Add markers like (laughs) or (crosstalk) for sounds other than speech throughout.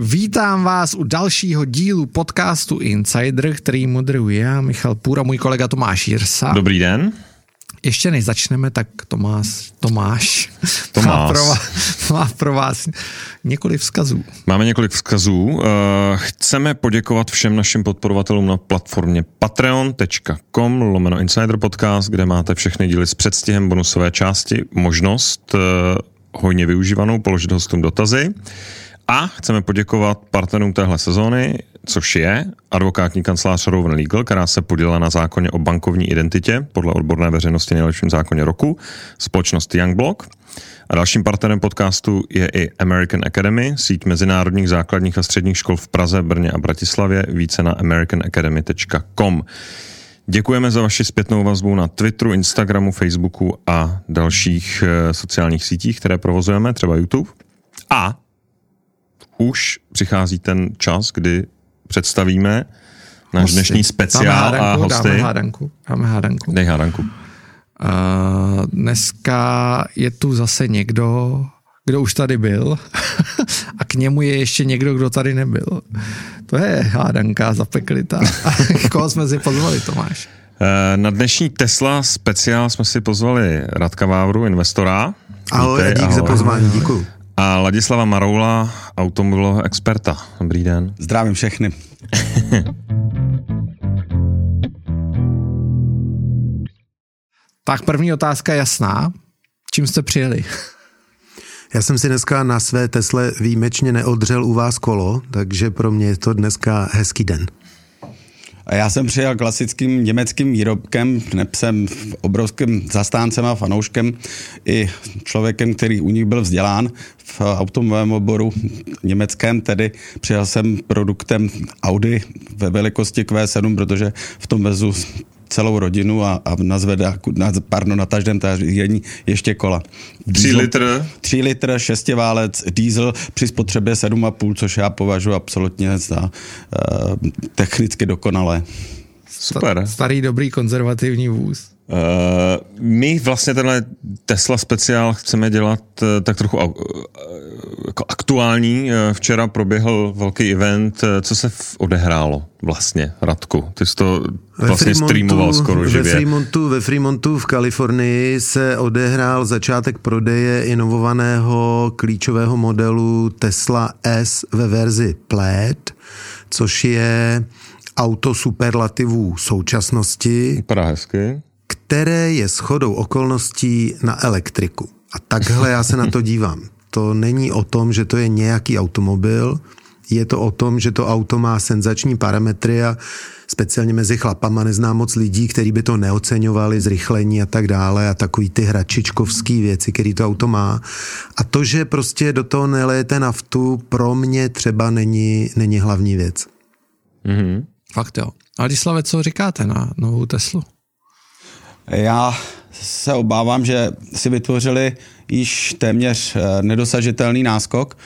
Vítám vás u dalšího dílu podcastu Insider, který moderuje já, Michal Půra, můj kolega Tomáš Jirsa. Dobrý den. Ještě než začneme, tak Tomáš, Tomáš, Tomáš. Má, pro vás, má pro vás několik vzkazů. Máme několik vzkazů. Chceme poděkovat všem našim podporovatelům na platformě patreon.com lomeno Insider Podcast, kde máte všechny díly s předstihem bonusové části, možnost eh, hojně využívanou položit hostům dotazy. A chceme poděkovat partnerům téhle sezóny, což je advokátní kancelář Rowan Legal, která se podělila na zákoně o bankovní identitě podle odborné veřejnosti nejlepším zákoně roku, společnost Youngblock. A dalším partnerem podcastu je i American Academy, síť mezinárodních základních a středních škol v Praze, Brně a Bratislavě, více na americanacademy.com. Děkujeme za vaši zpětnou vazbu na Twitteru, Instagramu, Facebooku a dalších eh, sociálních sítích, které provozujeme, třeba YouTube. A už přichází ten čas, kdy představíme náš hosty. dnešní speciál dáme hádanku, a hosty. Dáme hádanku. Dáme hádanku. Dej hádanku. Uh, dneska je tu zase někdo, kdo už tady byl (laughs) a k němu je ještě někdo, kdo tady nebyl. To je hádanka zapeklita. (laughs) Koho jsme si pozvali, Tomáš? Na dnešní Tesla speciál jsme si pozvali Radka Vávru, investora. Ahoj, díky ahoj. za pozvání, děkuji a Ladislava Maroula, automobilového experta. Dobrý den. Zdravím všechny. tak první otázka je jasná. Čím jste přijeli? Já jsem si dneska na své Tesle výjimečně neodřel u vás kolo, takže pro mě je to dneska hezký den. Já jsem přijel klasickým německým výrobkem, jsem obrovským zastáncem a fanouškem i člověkem, který u nich byl vzdělán v automobilovém oboru německém, tedy přijel jsem produktem Audi ve velikosti Q7, protože v tom vezu celou rodinu a, a na zvedáku, na, pardon, na každém tažení ještě kola. 3 litr? 3 litr, šestiválec, diesel při spotřebě 7,5, což já považuji absolutně za uh, technicky dokonalé. Super. Starý, dobrý, konzervativní vůz. Uh, my vlastně tenhle Tesla speciál chceme dělat uh, tak trochu uh, jako aktuální. Uh, včera proběhl velký event. Uh, co se v, odehrálo vlastně, Radku? Ty jsi to vlastně streamoval skoro živě. Ve Fremontu, ve Fremontu v Kalifornii se odehrál začátek prodeje inovovaného klíčového modelu Tesla S ve verzi Plaid, což je auto superlativů současnosti. Vypadá hezky které je shodou okolností na elektriku. A takhle já se na to dívám. To není o tom, že to je nějaký automobil, je to o tom, že to auto má senzační parametry a speciálně mezi chlapama neznám moc lidí, kteří by to neoceňovali, zrychlení a tak dále a takový ty hračičkovský věci, který to auto má. A to, že prostě do toho nelejete naftu, pro mě třeba není, není hlavní věc. Mm-hmm. Fakt jo. A Ladislave, co říkáte na novou Teslu? Já se obávám, že si vytvořili již téměř eh, nedosažitelný náskok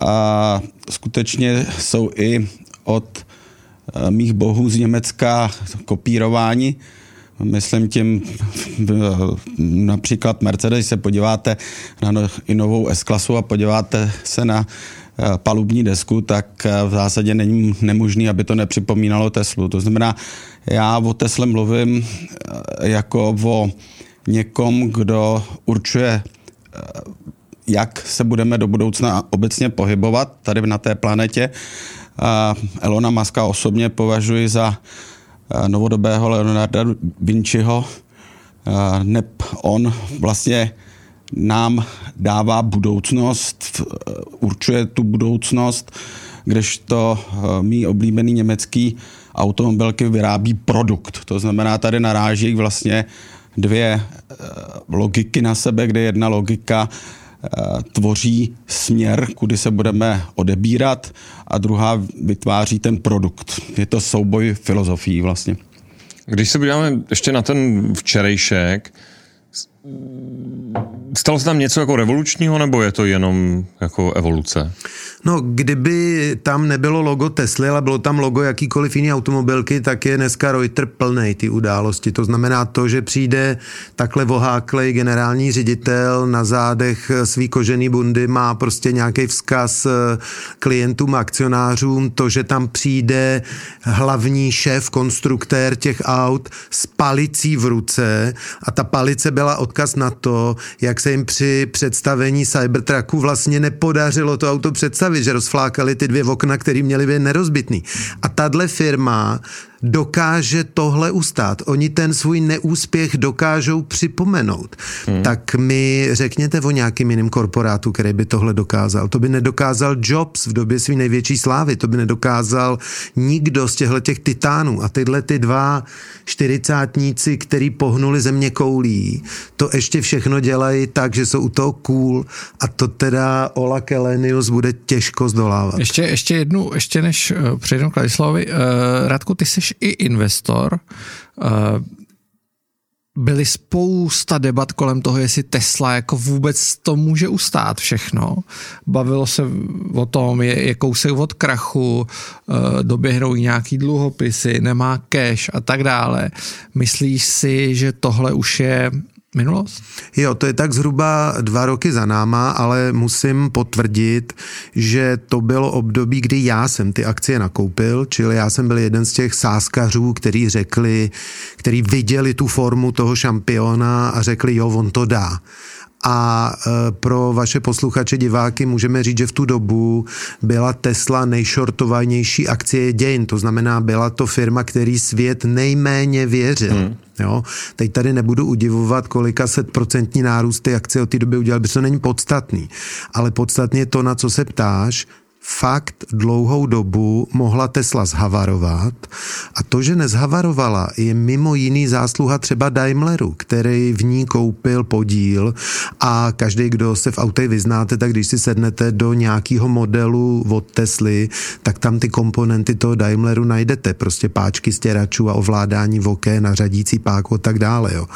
a skutečně jsou i od eh, mých bohů z Německa kopírování. Myslím tím eh, například Mercedes, když se podíváte na no, novou S-klasu a podíváte se na palubní desku, tak v zásadě není nemožný, aby to nepřipomínalo Teslu. To znamená, já o Tesle mluvím eh, jako o někom, kdo určuje, eh, jak se budeme do budoucna obecně pohybovat tady na té planetě. Elona Muska osobně považuji za eh, novodobého Leonarda Vinciho. Neb on vlastně nám dává budoucnost, určuje tu budoucnost, kdežto mý oblíbený německý automobilky vyrábí produkt. To znamená, tady naráží vlastně dvě eh, logiky na sebe, kde jedna logika eh, tvoří směr, kudy se budeme odebírat a druhá vytváří ten produkt. Je to souboj filozofií vlastně. Když se podíváme ještě na ten včerejšek, stalo se tam něco jako revolučního, nebo je to jenom jako evoluce? No, kdyby tam nebylo logo Tesly, ale bylo tam logo jakýkoliv jiný automobilky, tak je dneska Reuter plnej ty události. To znamená to, že přijde takhle voháklej generální ředitel na zádech svý kožený bundy, má prostě nějaký vzkaz eh, klientům, akcionářům, to, že tam přijde hlavní šéf, konstruktér těch aut s palicí v ruce a ta palice byla odkaz na to, jak se jim při představení Cybertrucku vlastně nepodařilo to auto představit že rozflákali ty dvě okna, které měly být nerozbitný. A tahle firma dokáže tohle ustát. Oni ten svůj neúspěch dokážou připomenout. Hmm. Tak mi řekněte o nějakým jiným korporátu, který by tohle dokázal. To by nedokázal Jobs v době své největší slávy, to by nedokázal nikdo z těchto těch titánů. A tyhle ty dva čtyřicátníci, který pohnuli země koulí, to ještě všechno dělají tak, že jsou u toho cool a to teda Ola Kelenius bude těžko zdolávat. Ještě, ještě jednu, ještě než uh, přejdeme k Ladislavovi. Uh, Radku, ty jsi i investor. Uh, byly spousta debat kolem toho, jestli Tesla jako vůbec to může ustát všechno. Bavilo se o tom, je, je kousek od krachu, doběhnou nějaký dluhopisy, nemá cash a tak dále. Myslíš si, že tohle už je minulost? Jo, to je tak zhruba dva roky za náma, ale musím potvrdit, že to bylo období, kdy já jsem ty akcie nakoupil, čili já jsem byl jeden z těch sáskařů, který řekli, který viděli tu formu toho šampiona a řekli, jo, on to dá a e, pro vaše posluchače, diváky můžeme říct, že v tu dobu byla Tesla nejšortovanější akcie dějin, to znamená, byla to firma, který svět nejméně věřil. Hmm. Jo? Teď tady nebudu udivovat, kolika set procentní nárůst ty akcie od té doby udělal, protože to není podstatný. Ale podstatně to, na co se ptáš, fakt dlouhou dobu mohla Tesla zhavarovat a to, že nezhavarovala, je mimo jiný zásluha třeba Daimleru, který v ní koupil podíl a každý, kdo se v autech vyznáte, tak když si sednete do nějakého modelu od Tesly, tak tam ty komponenty toho Daimleru najdete, prostě páčky stěračů a ovládání oken, řadící páku a tak dále. Jo.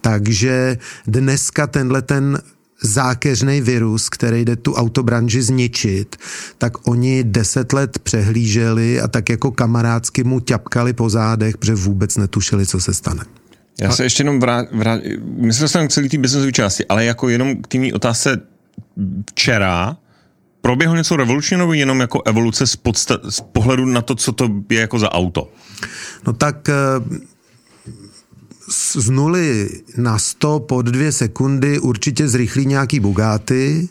Takže dneska tenhle ten zákeřný virus, který jde tu autobranži zničit, tak oni deset let přehlíželi a tak jako kamarádsky mu ťapkali po zádech, protože vůbec netušili, co se stane. Já se ještě jenom vrát, vrát myslel jsem k celý té biznesové části, ale jako jenom k té otázce včera, proběhlo něco revolučního nebo jenom jako evoluce z, podsta- z pohledu na to, co to je jako za auto? No tak eh, z nuly na 100 pod dvě sekundy určitě zrychlí nějaký Bugatti,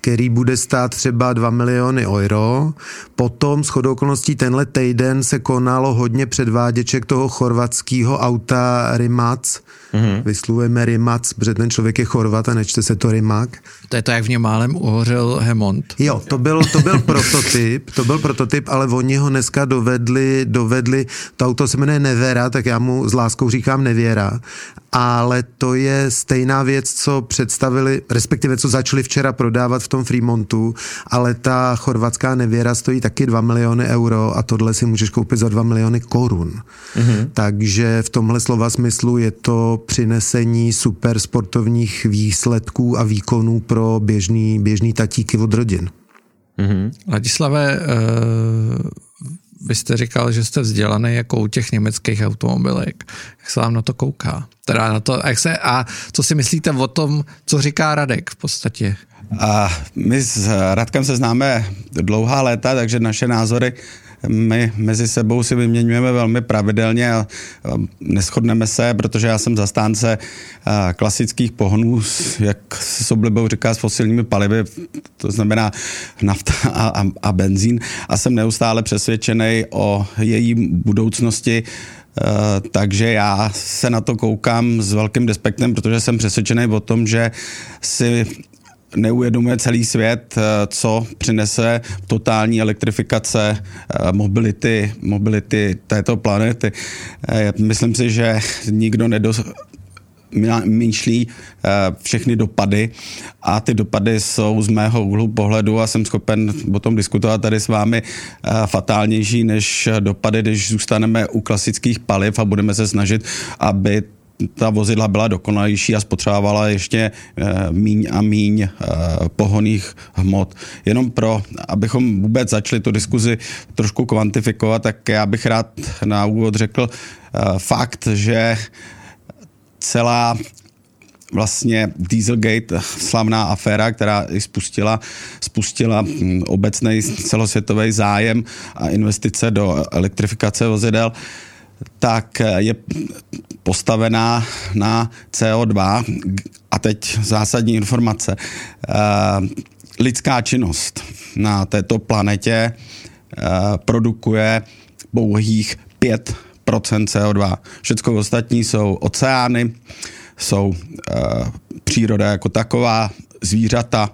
který bude stát třeba 2 miliony euro. Potom s chodou okolností tenhle týden se konalo hodně předváděček toho chorvatského auta Rimac, Mm-hmm. Vyslujeme Rimac, protože ten člověk je Chorvat a nečte se to Rimak. To je to, jak v něm málem uhořel Hemont. Jo, to byl, to byl prototyp, to byl prototyp, ale oni ho dneska dovedli, dovedli, to auto se jmenuje Nevera, tak já mu s láskou říkám Nevěra, ale to je stejná věc, co představili, respektive co začali včera prodávat v tom Fremontu, ale ta chorvatská Nevěra stojí taky 2 miliony euro a tohle si můžeš koupit za 2 miliony korun. Mm-hmm. Takže v tomhle slova smyslu je to přinesení super sportovních výsledků a výkonů pro běžný, běžný tatíky od rodin. Mm-hmm. Ladislave, uh, vy jste říkal, že jste vzdělaný jako u těch německých automobilek. Jak se vám na to kouká? Teda na to, jak se, a co si myslíte o tom, co říká Radek v podstatě? A my s Radkem se známe dlouhá léta, takže naše názory my mezi sebou si vyměňujeme velmi pravidelně a neschodneme se, protože já jsem zastánce klasických pohonů, jak se s oblibou říká, s fosilními palivy, to znamená nafta a, a, a benzín. A jsem neustále přesvědčený o její budoucnosti, takže já se na to koukám s velkým respektem, protože jsem přesvědčený o tom, že si neuvědomuje celý svět, eh, co přinese totální elektrifikace eh, mobility, mobility této planety. Eh, myslím si, že nikdo nedos, myšlí všechny dopady a ty dopady jsou z mého úhlu pohledu a jsem schopen o tom diskutovat tady s vámi fatálnější než dopady, když zůstaneme u klasických paliv a budeme se snažit, aby ta vozidla byla dokonalější a spotřebovala ještě míň a míň pohoných hmot. Jenom pro, abychom vůbec začali tu diskuzi trošku kvantifikovat, tak já bych rád na úvod řekl fakt, že celá vlastně Dieselgate, slavná aféra, která i spustila, spustila hm, obecný celosvětový zájem a investice do elektrifikace vozidel, tak je postavená na CO2. A teď zásadní informace. Eh, lidská činnost na této planetě eh, produkuje pouhých 5% CO2. Všechno ostatní jsou oceány, jsou příroda jako taková, zvířata,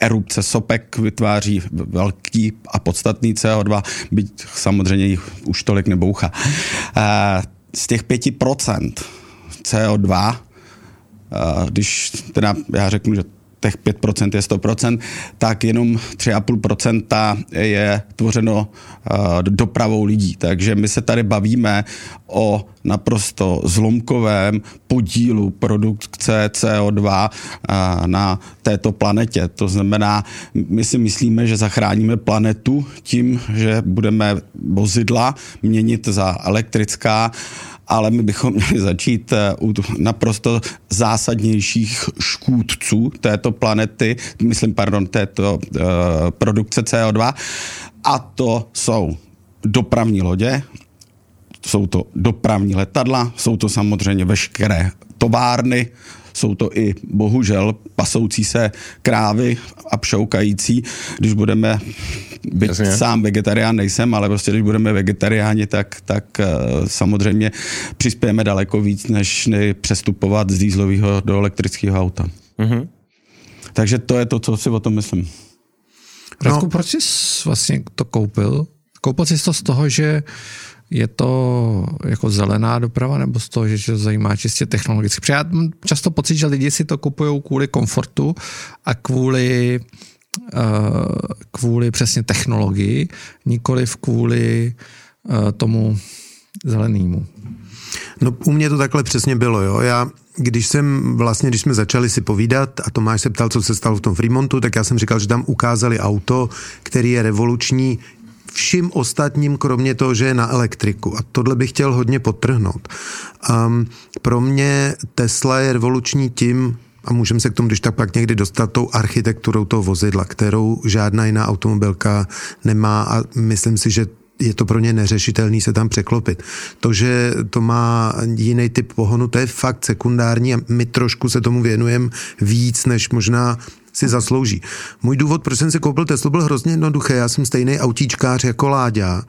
erupce sopek vytváří velký a podstatný CO2, byť samozřejmě jich už tolik neboucha. Uh, z těch 5% CO2, uh, když teda já řeknu, že těch 5% je 100%, tak jenom 3,5% je tvořeno uh, dopravou lidí. Takže my se tady bavíme o naprosto zlomkovém podílu produkce CO2 uh, na této planetě. To znamená, my si myslíme, že zachráníme planetu tím, že budeme vozidla měnit za elektrická ale my bychom (laughs) měli začít eh, u naprosto zásadnějších škůdců této planety, myslím, pardon, této uh, produkce CO2, a to jsou dopravní lodě, jsou to dopravní letadla, jsou to samozřejmě veškeré továrny, jsou to i bohužel pasoucí se krávy a pšoukající. Když budeme, byť Jasně. sám vegetarián nejsem, ale prostě když budeme vegetariáni, tak, tak uh, samozřejmě přispějeme daleko víc, než přestupovat z dýzlového do elektrického auta. Mm-hmm. Takže to je to, co si o tom myslím. Radku, no. proč jsi vlastně to koupil? Koupil jsi to z toho, že je to jako zelená doprava nebo z toho, že to zajímá čistě technologicky? Protože já mám často pocit, že lidi si to kupují kvůli komfortu a kvůli eh, kvůli přesně technologii, nikoli kvůli eh, tomu zelenému. No u mě to takhle přesně bylo, jo. Já když jsem vlastně, když jsme začali si povídat a Tomáš se ptal, co se stalo v tom Fremontu, tak já jsem říkal, že tam ukázali auto, který je revoluční vším ostatním, kromě toho, že je na elektriku. A tohle bych chtěl hodně potrhnout. Um, pro mě Tesla je revoluční tím, a můžeme se k tomu, když tak pak někdy dostat, tou architekturou toho vozidla, kterou žádná jiná automobilka nemá a myslím si, že je to pro ně neřešitelný se tam překlopit. To, že to má jiný typ pohonu, to je fakt sekundární a my trošku se tomu věnujeme víc, než možná si zaslouží. Můj důvod, proč jsem si koupil Teslu, byl hrozně jednoduchý. Já jsem stejný autíčkář jako Láďa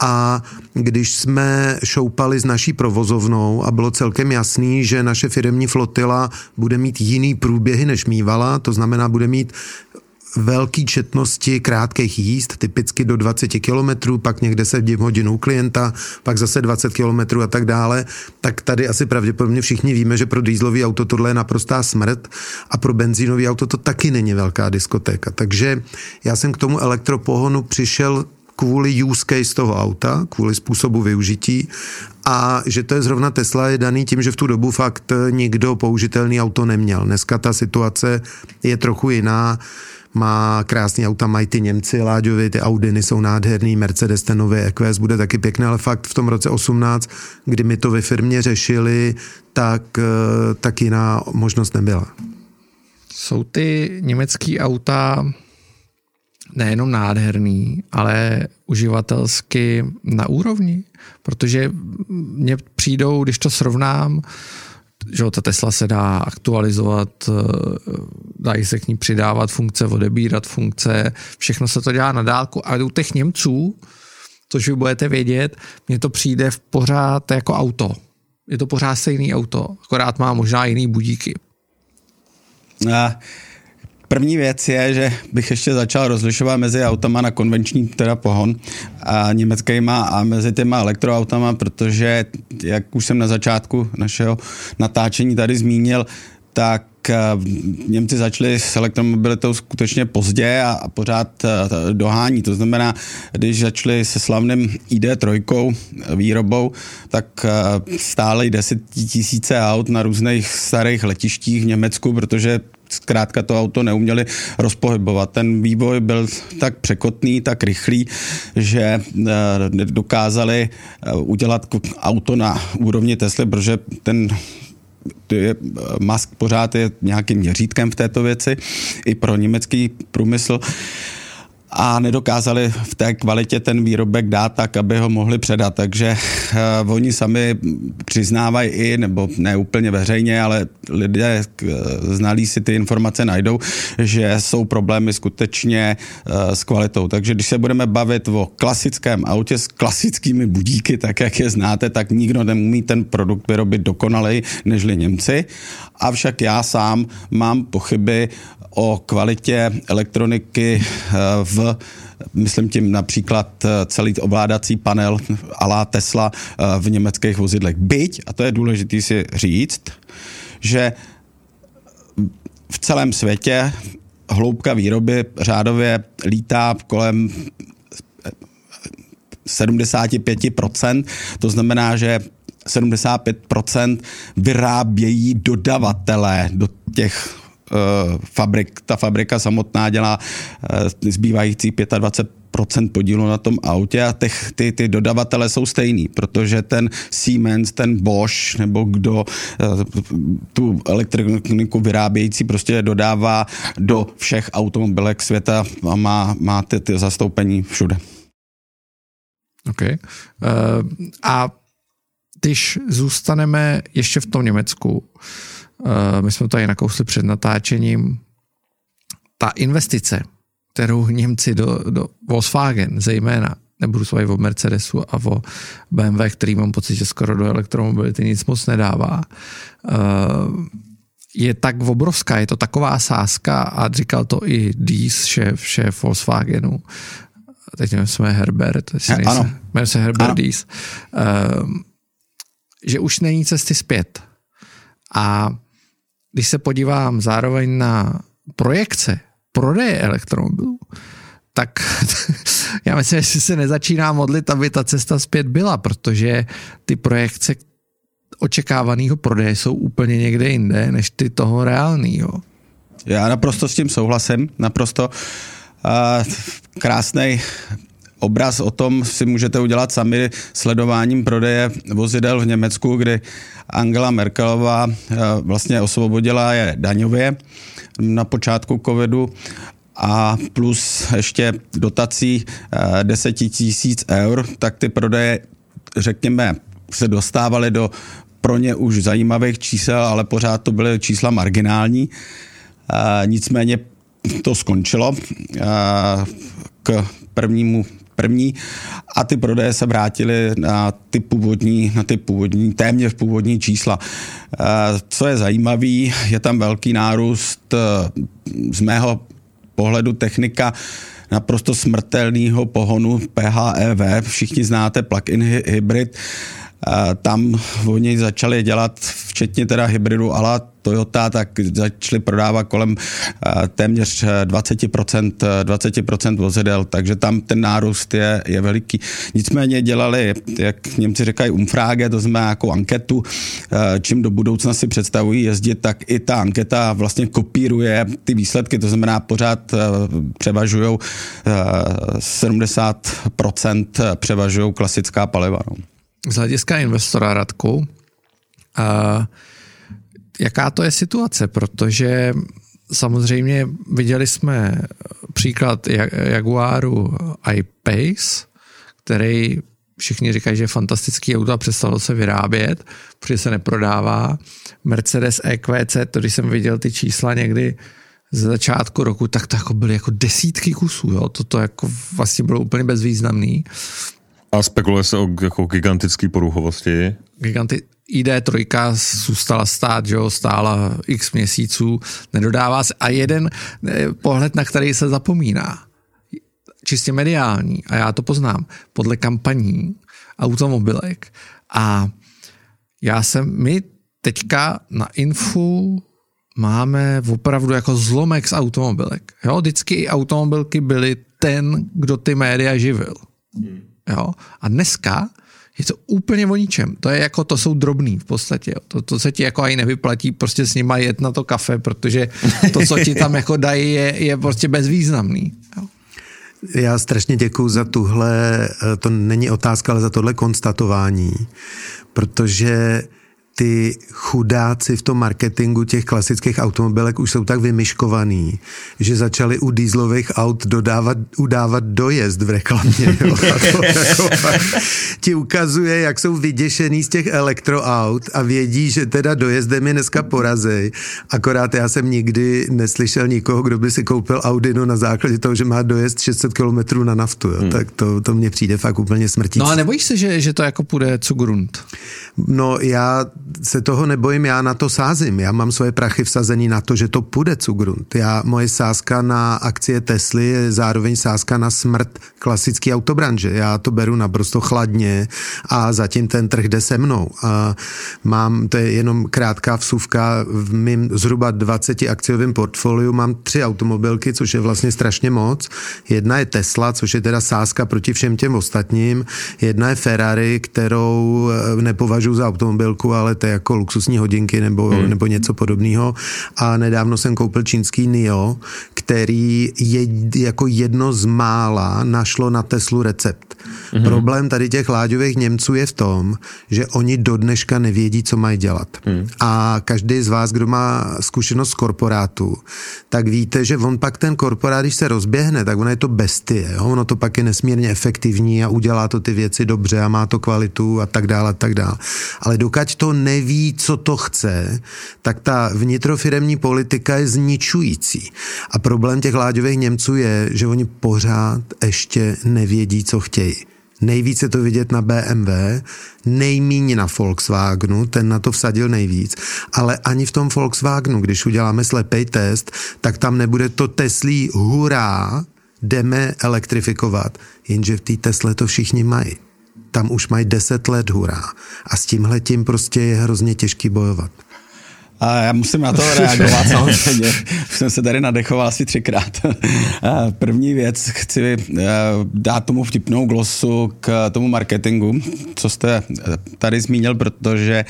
a když jsme šoupali s naší provozovnou a bylo celkem jasný, že naše firmní flotila bude mít jiný průběhy než mývala, to znamená, bude mít velký četnosti krátkých jízd, typicky do 20 km, pak někde se hodin u klienta, pak zase 20 km a tak dále, tak tady asi pravděpodobně všichni víme, že pro dýzlový auto tohle je naprostá smrt a pro benzínový auto to taky není velká diskotéka. Takže já jsem k tomu elektropohonu přišel kvůli use case toho auta, kvůli způsobu využití a že to je zrovna Tesla je daný tím, že v tu dobu fakt nikdo použitelný auto neměl. Dneska ta situace je trochu jiná má krásný auta, mají ty Němci, Láďovi, ty Audiny jsou nádherný, Mercedes, ten nový EQS bude taky pěkný, ale fakt v tom roce 18, kdy my to ve firmě řešili, tak, eh, tak jiná možnost nebyla. Jsou ty německé auta nejenom nádherný, ale uživatelsky na úrovni, protože mně přijdou, když to srovnám, že ta Tesla se dá aktualizovat, eh, dají se k ní přidávat funkce, odebírat funkce, všechno se to dělá na dálku. A u těch Němců, což vy budete vědět, mně to přijde v pořád jako auto. Je to pořád stejný auto, akorát má možná jiný budíky. A První věc je, že bych ještě začal rozlišovat mezi autama na konvenční teda pohon a německýma a mezi těma elektroautama, protože jak už jsem na začátku našeho natáčení tady zmínil, tak eh, Němci začali s elektromobilitou skutečně pozdě a pořád eh, dohání. To znamená, když začali se slavným ID3 výrobou, tak stále 10 tisíce aut na různých starých letištích v Německu, protože zkrátka to auto neuměli rozpohybovat. Ten vývoj byl tak překotný, tak rychlý, že eh, dokázali eh, udělat auto na úrovni Tesly, protože ten je, Musk pořád je nějakým měřítkem v této věci i pro německý průmysl a nedokázali v té kvalitě ten výrobek dát tak, aby ho mohli předat. Takže uh, oni sami přiznávají i, nebo ne úplně veřejně, ale lidé uh, znalí si ty informace najdou, že jsou problémy skutečně uh, s kvalitou. Takže když se budeme bavit o klasickém autě s klasickými budíky, tak jak je znáte, tak nikdo nemůže ten produkt vyrobit dokonalej nežli Němci. Avšak já sám mám pochyby o kvalitě elektroniky eh, v myslím tím například eh, celý ovládací panel alá Tesla eh, v německých vozidlech. Byť, a to je důležité si říct, že v celém světě hloubka výroby řádově lítá kolem 75%, to znamená, že 75% vyrábějí dodavatelé do těch uh, fabrik. Ta fabrika samotná dělá uh, zbývající 25 procent podílu na tom autě a těch, ty, ty dodavatele jsou stejný, protože ten Siemens, ten Bosch nebo kdo uh, tu elektroniku vyrábějící prostě dodává do všech automobilek světa a má, má ty, ty zastoupení všude. OK. Uh, a když zůstaneme ještě v tom Německu, eh, my jsme tady nakousli před natáčením, ta investice, kterou Němci do, do Volkswagen zejména, nebudu se o Mercedesu a o BMW, který mám pocit, že skoro do elektromobility nic moc nedává, eh, je tak obrovská, je to taková sázka a říkal to i Dies, šéf, šéf Volkswagenu, teď nevím, jsme Herbert, ano. jmenuje se Herbert ano. Dies, um, že už není cesty zpět. A když se podívám zároveň na projekce prodeje elektromobilů, tak (laughs) já myslím, že se nezačíná modlit, aby ta cesta zpět byla, protože ty projekce očekávaného prodeje jsou úplně někde jinde, než ty toho reálného. Já naprosto s tím souhlasím, naprosto. Uh, krásný obraz o tom si můžete udělat sami sledováním prodeje vozidel v Německu, kdy Angela Merkelová eh, vlastně osvobodila je daňově na počátku covidu a plus ještě dotací 10 eh, tisíc eur, tak ty prodeje, řekněme, se dostávaly do pro ně už zajímavých čísel, ale pořád to byly čísla marginální. Eh, nicméně to skončilo k prvnímu první a ty prodeje se vrátily na ty původní, na ty původní, téměř původní čísla. Eh, co je zajímavé, je tam velký nárůst eh, z mého pohledu technika naprosto smrtelného pohonu PHEV. Všichni znáte plug-in hybrid. Tam oni začali dělat, včetně teda hybridu ala Toyota, tak začali prodávat kolem téměř 20%, eh, 20% eh, vozidel, takže tam ten nárůst je, je veliký. Nicméně dělali, jak Němci říkají, umfráge, to znamená jako anketu, čím do budoucna si představují jezdit, tak i ta anketa vlastně kopíruje ty výsledky, to znamená pořád převažují 70% převažují klasická paliva. No. Z hlediska investora Radku, uh, jaká to je situace, protože samozřejmě viděli jsme příklad Jaguaru I-Pace, který všichni říkají, že je fantastický auto a přestalo se vyrábět, protože se neprodává. Mercedes EQC, to když jsem viděl ty čísla někdy z začátku roku, tak to jako byly jako desítky kusů, jo? toto jako vlastně bylo úplně bezvýznamný. A spekuluje se o jako gigantický poruchovosti. Giganti, ID3 zůstala stát, že jo, stála x měsíců, nedodává se. A jeden eh, pohled, na který se zapomíná, čistě mediální, a já to poznám, podle kampaní automobilek. A já jsem, my teďka na Infu máme opravdu jako zlomek z automobilek. Jo, vždycky i automobilky byly ten, kdo ty média živil. Jo, a dneska je to úplně o ničem. To je jako, to jsou drobný v podstatě. Jo. To, to se ti jako ani nevyplatí prostě s nima jet na to kafe, protože to, co ti tam jako dají, je, je prostě bezvýznamný. Jo. Já strašně děkuji za tuhle, to není otázka, ale za tohle konstatování, protože ty chudáci v tom marketingu těch klasických automobilek už jsou tak vymyškovaný, že začali u dýzlových aut dodávat, udávat dojezd v reklamě. Jo? A to (laughs) jako ti ukazuje, jak jsou vyděšený z těch elektroaut a vědí, že teda dojezdem je dneska porazej. Akorát já jsem nikdy neslyšel nikoho, kdo by si koupil Audino na základě toho, že má dojezd 600 km na naftu. Jo? Hmm. Tak to, to mně přijde fakt úplně smrtící. No a nebojíš se, že, že to jako půjde grund? No já se toho nebojím, já na to sázím. Já mám svoje prachy vsazený na to, že to půjde Cugrund. Já, moje sázka na akcie Tesly je zároveň sázka na smrt klasické autobranže. Já to beru naprosto chladně a zatím ten trh jde se mnou. A mám, to je jenom krátká vsuvka, v mým zhruba 20 akciovém portfoliu mám tři automobilky, což je vlastně strašně moc. Jedna je Tesla, což je teda sázka proti všem těm ostatním. Jedna je Ferrari, kterou eh, nepovažuji za automobilku, ale to je jako luxusní hodinky nebo, hmm. nebo něco podobného. A nedávno jsem koupil čínský NIO, který je jako jedno z mála našlo na Teslu recept. Hmm. Problém tady těch láďových Němců je v tom, že oni do dneška nevědí, co mají dělat. Hmm. A každý z vás, kdo má zkušenost z korporátu, tak víte, že on pak ten korporát, když se rozběhne, tak ono je to bestie. Jo? Ono to pak je nesmírně efektivní a udělá to ty věci dobře a má to kvalitu a tak dále a tak dále. Ale dokud to neví, co to chce, tak ta vnitrofiremní politika je zničující. A problém těch láďových Němců je, že oni pořád ještě nevědí, co chtějí. Nejvíce to vidět na BMW, nejmíň na Volkswagenu, ten na to vsadil nejvíc, ale ani v tom Volkswagenu, když uděláme slepej test, tak tam nebude to Teslí hurá, jdeme elektrifikovat, jenže v té Tesle to všichni mají tam už mají deset let hurá. A s tímhle tím prostě je hrozně těžký bojovat. A já musím na to reagovat (laughs) samozřejmě. Už jsem se tady nadechoval asi třikrát. První věc, chci eh, dát tomu vtipnou glosu k tomu marketingu, co jste tady zmínil, protože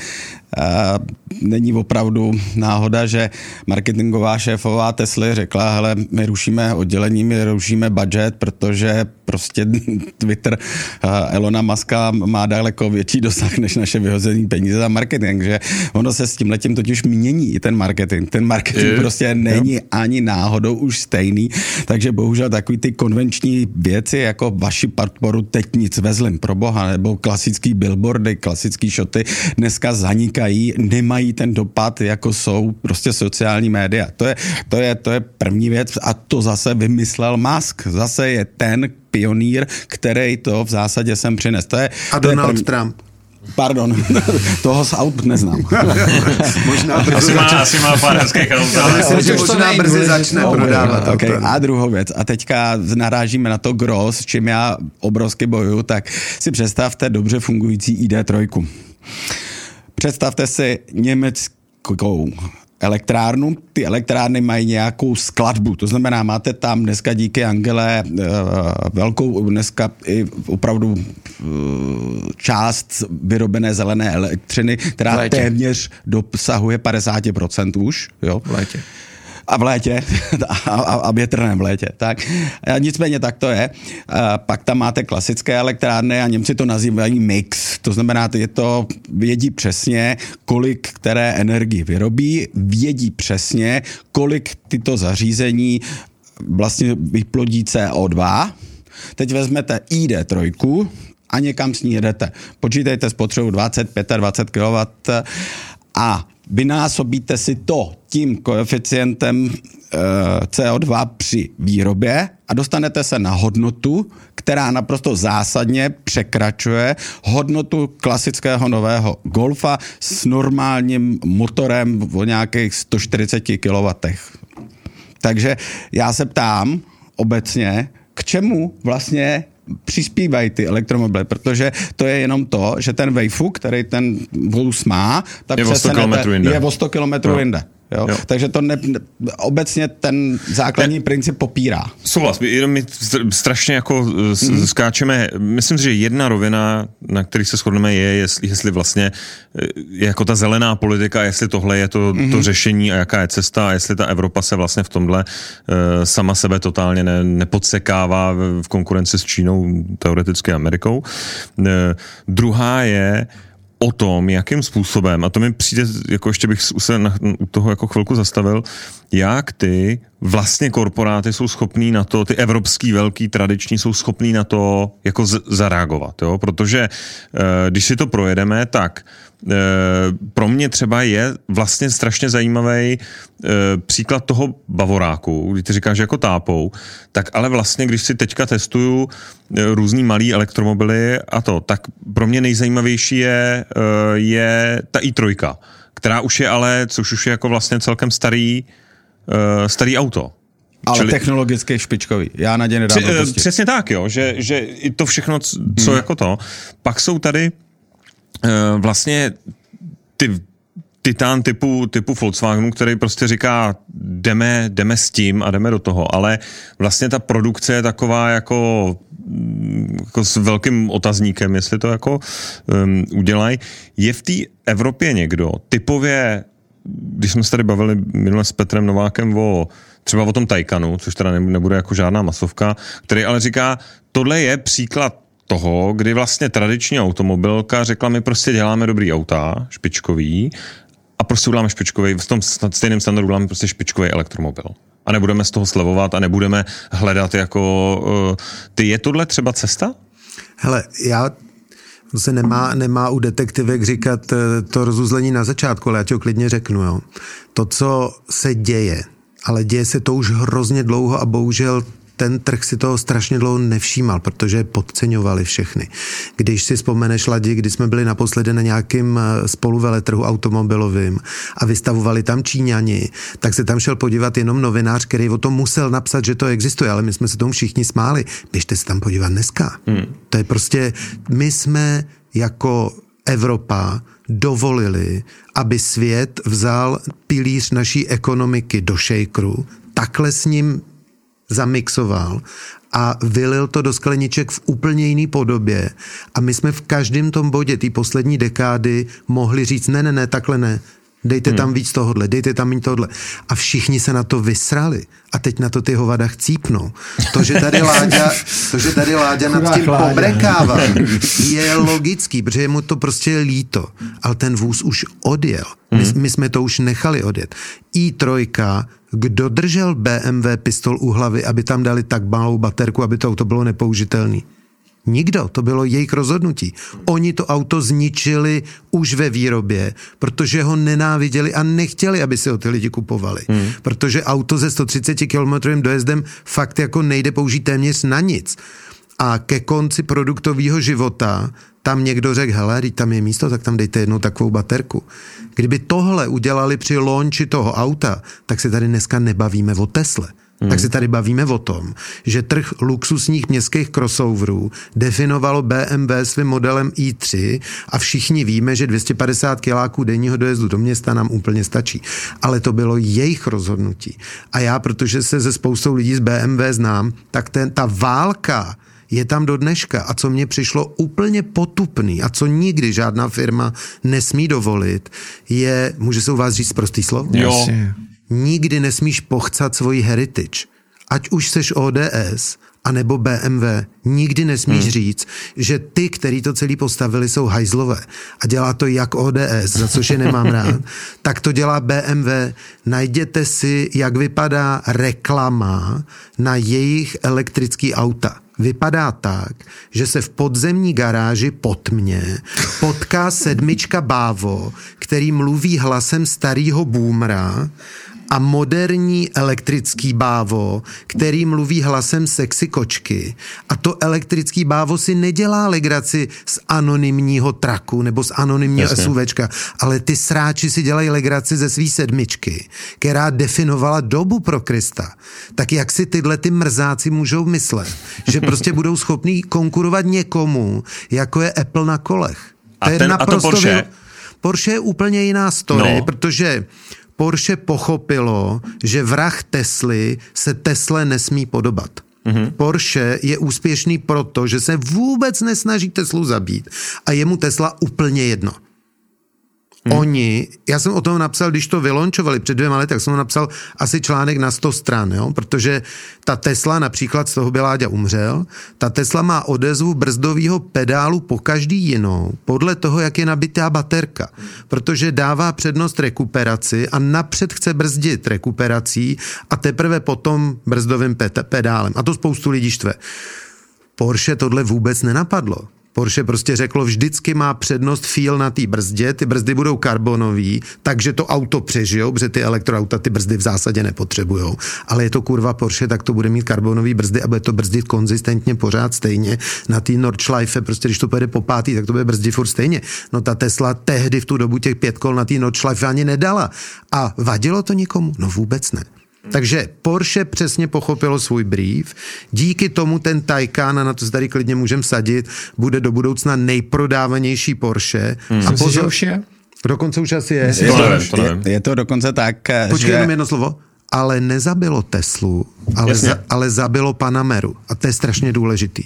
není opravdu náhoda, že marketingová šéfová Tesly řekla, hele, my rušíme oddělení, my rušíme budget, protože prostě (laughs) Twitter Elona Muska má daleko větší dosah než naše vyhození peníze za marketing, že ono se s tím letím totiž mění i ten marketing. Ten marketing je, prostě není ani náhodou už stejný, takže bohužel takový ty konvenční věci, jako vaši podporu teď nic vezlim pro boha, nebo klasický billboardy, klasický šoty, dneska zanikají nemají ten dopad, jako jsou prostě sociální média. To je, to je, to je první věc a to zase vymyslel Musk. Zase je ten pionýr, který to v zásadě sem přines. To je, a to Donald je první... Trump. Pardon, (laughs) toho z aut neznám. (laughs) možná asi má, asi má pár hezkých aut. myslím, že možná brzy začne no, prodávat. Okay. A druhou věc. A teďka narážíme na to gros, s čím já obrovsky bojuju, tak si představte dobře fungující ID3. Představte si německou elektrárnu. Ty elektrárny mají nějakou skladbu, to znamená, máte tam dneska díky Angele eh, velkou dneska i opravdu eh, část vyrobené zelené elektřiny, která téměř dosahuje 50% už. Jo? V létě a v létě (laughs) a, a, větrném v létě. Tak. Nicméně tak to je. Pak tam máte klasické elektrárny a Němci to nazývají mix. To znamená, je to, vědí přesně, kolik které energii vyrobí, vědí přesně, kolik tyto zařízení vlastně vyplodí CO2. Teď vezmete ID3 a někam s ní jedete. Počítejte spotřebu 20, 25 kW a vynásobíte si to tím koeficientem e, CO2 při výrobě a dostanete se na hodnotu, která naprosto zásadně překračuje hodnotu klasického nového Golfa s normálním motorem o nějakých 140 kW. Takže já se ptám obecně, k čemu vlastně přispívají ty elektromobily, protože to je jenom to, že ten Wayfu, který ten vůz má, tak je o 100 km jinde. Je o 100 km no. jinde. Jo? Jo. Takže to ne, obecně ten základní ne. princip popírá. Souhlas, jenom my strašně jako hmm. skáčeme. Myslím si, že jedna rovina, na který se shodneme, je, jestli, jestli vlastně je jako ta zelená politika, jestli tohle je to, hmm. to řešení a jaká je cesta a jestli ta Evropa se vlastně v tomhle uh, sama sebe totálně ne, nepodsekává v, konkurenci s Čínou, teoreticky Amerikou. Uh, druhá je, o tom, jakým způsobem, a to mi přijde, jako ještě bych se na, u toho jako chvilku zastavil, jak ty vlastně korporáty jsou schopní na to, ty evropský velký tradiční jsou schopní na to jako z, zareagovat, jo? protože eh, když si to projedeme, tak pro mě třeba je vlastně strašně zajímavý eh, příklad toho bavoráku, kdy ty říkáš jako tápou, tak ale vlastně, když si teďka testuju různý malý elektromobily a to, tak pro mě nejzajímavější je, je ta i3, která už je ale, což už je jako vlastně celkem starý, starý auto. Ale Čili, technologicky špičkový. Já na ně nedám při, Přesně tak, jo, že, že i to všechno, co hmm. jako to. Pak jsou tady vlastně ty titán typu, typu Volkswagenu, který prostě říká, jdeme, jdeme s tím a jdeme do toho, ale vlastně ta produkce je taková jako, jako s velkým otazníkem, jestli to jako um, udělají. Je v té Evropě někdo typově když jsme se tady bavili minule s Petrem Novákem o třeba o tom Taycanu, což teda nebude jako žádná masovka, který ale říká, tohle je příklad toho, kdy vlastně tradiční automobilka řekla, my prostě děláme dobrý auta, špičkový, a prostě uděláme špičkový, v tom stejném standardu uděláme prostě špičkový elektromobil. A nebudeme z toho slevovat a nebudeme hledat jako... Uh, ty, je tohle třeba cesta? Hele, já to se nemá, nemá u detektivek říkat eh, to rozuzlení na začátku, ale já ti ho klidně řeknu. Jo. To, co se děje, ale děje se to už hrozně dlouho a bohužel ten trh si toho strašně dlouho nevšímal, protože podceňovali všechny. Když si vzpomeneš, Ladi, kdy jsme byli naposledy na nějakým eh, spoluveletrhu automobilovým a vystavovali tam Číňani, tak se tam šel podívat jenom novinář, který o tom musel napsat, že to existuje, ale my jsme se tomu všichni smáli. Běžte se tam podívat dneska. Hmm. To je prostě, my jsme jako Evropa dovolili, aby svět vzal pilíř naší ekonomiky do šejkru, takhle s ním zamixoval a vylil to do skleniček v úplně jiný podobě. A my jsme v každém tom bodě té poslední dekády mohli říct, ne, ne, ne, takhle ne, dejte hmm. tam víc tohohle, dejte tam méně tohle. A všichni se na to vysrali. A teď na to ty hovada chcípnou. To, že tady Láďa, to, že tady Láďa nad tím pobrekává, je logický, protože mu to prostě je líto. Ale ten vůz už odjel. My, hmm. my jsme to už nechali odjet. i3 kdo držel BMW pistol u hlavy, aby tam dali tak malou baterku, aby to auto bylo nepoužitelné? Nikdo, to bylo jejich rozhodnutí. Oni to auto zničili už ve výrobě, protože ho nenáviděli a nechtěli, aby si ho ty lidi kupovali. Hmm. Protože auto ze 130 km dojezdem fakt jako nejde použít téměř na nic. A ke konci produktového života tam někdo řekl, hele, když tam je místo, tak tam dejte jednu takovou baterku. Kdyby tohle udělali při launchi toho auta, tak se tady dneska nebavíme o Tesle. Hmm. Tak se tady bavíme o tom, že trh luxusních městských crossoverů definovalo BMW svým modelem i3 a všichni víme, že 250 kiláků denního dojezdu do města nám úplně stačí. Ale to bylo jejich rozhodnutí. A já, protože se ze spoustou lidí z BMW znám, tak ten, ta válka je tam do dneška. A co mně přišlo úplně potupný a co nikdy žádná firma nesmí dovolit, je, může se u vás říct prostý slovo? Jo. Nikdy nesmíš pochcat svoji heritage. Ať už seš ODS, anebo BMW, nikdy nesmíš hmm. říct, že ty, který to celý postavili, jsou hajzlové. A dělá to jak ODS, za což je nemám (laughs) rád, tak to dělá BMW. Najděte si, jak vypadá reklama na jejich elektrický auta vypadá tak, že se v podzemní garáži pod mě potká sedmička Bávo, který mluví hlasem starého boomra a moderní elektrický bávo, který mluví hlasem sexy kočky. A to elektrický bávo si nedělá legraci z anonymního traku nebo z anonymního Jasně. SUVčka, ale ty sráči si dělají legraci ze svý sedmičky, která definovala dobu pro Krista. Tak jak si tyhle ty mrzáci můžou myslet, že prostě (laughs) budou schopní konkurovat někomu, jako je Apple na kolech. To a, ten, je naprosto a to Porsche? Porsche je úplně jiná story, no. protože Porsche pochopilo, že vrah Tesly se Tesle nesmí podobat. Mm-hmm. Porsche je úspěšný proto, že se vůbec nesnaží Teslu zabít a je mu Tesla úplně jedno. Hmm. Oni, já jsem o tom napsal, když to vylončovali před dvěma lety, tak jsem napsal asi článek na 100 stran, jo? protože ta Tesla například z toho Beláďa umřel, ta Tesla má odezvu brzdového pedálu po každý jinou, podle toho, jak je nabitá baterka, protože dává přednost rekuperaci a napřed chce brzdit rekuperací a teprve potom brzdovým pedálem. A to spoustu lidí štve. Porsche tohle vůbec nenapadlo. Porsche prostě řeklo, vždycky má přednost feel na té brzdě, ty brzdy budou karbonový, takže to auto přežijou, protože ty elektroauta ty brzdy v zásadě nepotřebujou. Ale je to kurva Porsche, tak to bude mít karbonový brzdy a bude to brzdit konzistentně pořád stejně. Na té Nordschleife, prostě když to pojede po pátý, tak to bude brzdit furt stejně. No ta Tesla tehdy v tu dobu těch pět kol na té Nordschleife ani nedala. A vadilo to někomu? No vůbec ne. Takže Porsche přesně pochopilo svůj brief. Díky tomu ten Taycan, a na to se tady klidně můžeme sadit, bude do budoucna nejprodávanější Porsche. Hmm. A pozor, už je? Dokonce už asi je. Je, je, to, nevím, to nevím. je, je to dokonce tak, Počkej že... jenom jedno slovo. Ale nezabilo Teslu, ale, za, ale zabilo Panameru. A to je strašně důležitý.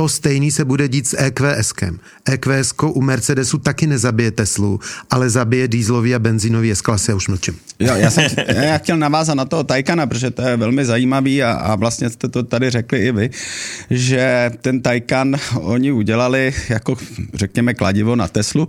To stejný se bude dít s EQS-kem. EQS u Mercedesu taky nezabije Teslu, ale zabije dýzlový a benzínový S-klasy, už mlčím. Jo, já jsem já chtěl navázat na toho Taycana, protože to je velmi zajímavý a, a vlastně jste to tady řekli i vy, že ten Taycan oni udělali jako řekněme kladivo na Teslu.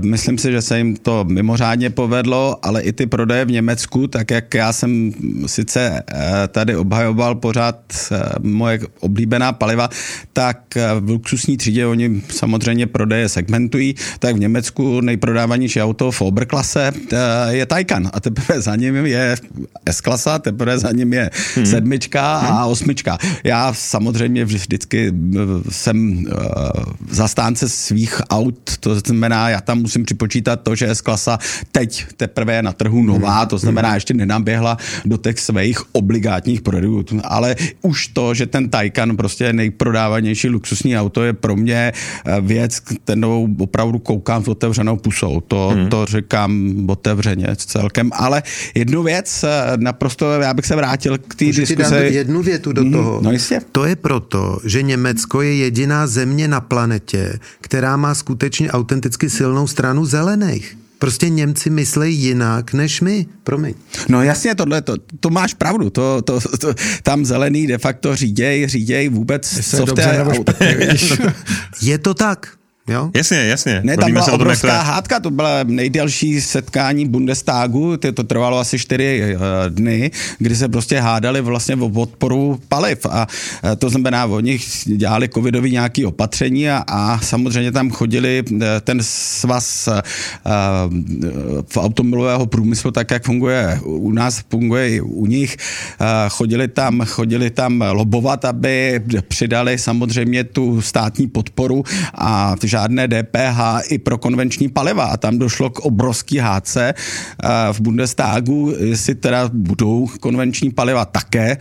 Myslím si, že se jim to mimořádně povedlo, ale i ty prodeje v Německu, tak jak já jsem sice eh, tady obhajoval pořád eh, moje oblíbená paliva, tak eh, v luxusní třídě oni samozřejmě prodeje segmentují, tak v Německu nejprodávanější auto v Oberklasse je Taycan a teprve za ním je S-klasa, teprve za ním je hmm. sedmička a hmm. osmička. Já samozřejmě vždycky eh, jsem zastánce svých aut, to znamená, já tam musím připočítat to, že S-klasa teď teprve je na trhu nová, hmm. to znamená, ještě nenaběhla do těch svých obligátních produktů, ale už to, že ten Taycan prostě je nejprodávanější luxusní auto, je pro mě eh, věc, kterou opravdu koukám s otevřenou pusou. To, hmm. to říkám otevřeně celkem ale jednu věc, eh, naprosto, já bych se vrátil k té diskusi. jednu větu do mhm, toho. No jistě. To je proto, že Německo je jediná země na planetě, která má skutečně autenticky silnou stranu zelených. Prostě Němci myslí jinak než my. Promiň. No jasně, tohle, to, to máš pravdu. To, to, to, tam zelený de facto říděj, říděj vůbec, co v té... je to tak. Jo? Jasně, jasně. Ne, tam byla se obrovská tom, hádka, to byla nejdelší setkání Bundestagu, to, to trvalo asi čtyři uh, dny, kdy se prostě hádali vlastně o podporu paliv a uh, to znamená, oni dělali covidový nějaký opatření a, a samozřejmě tam chodili uh, ten svaz uh, v automobilového průmyslu, tak jak funguje u nás, funguje i u nich, uh, chodili tam, chodili tam lobovat, aby přidali samozřejmě tu státní podporu a žádné DPH i pro konvenční paliva a tam došlo k obrovský hádce eh, v Bundestagu, jestli teda budou konvenční paliva také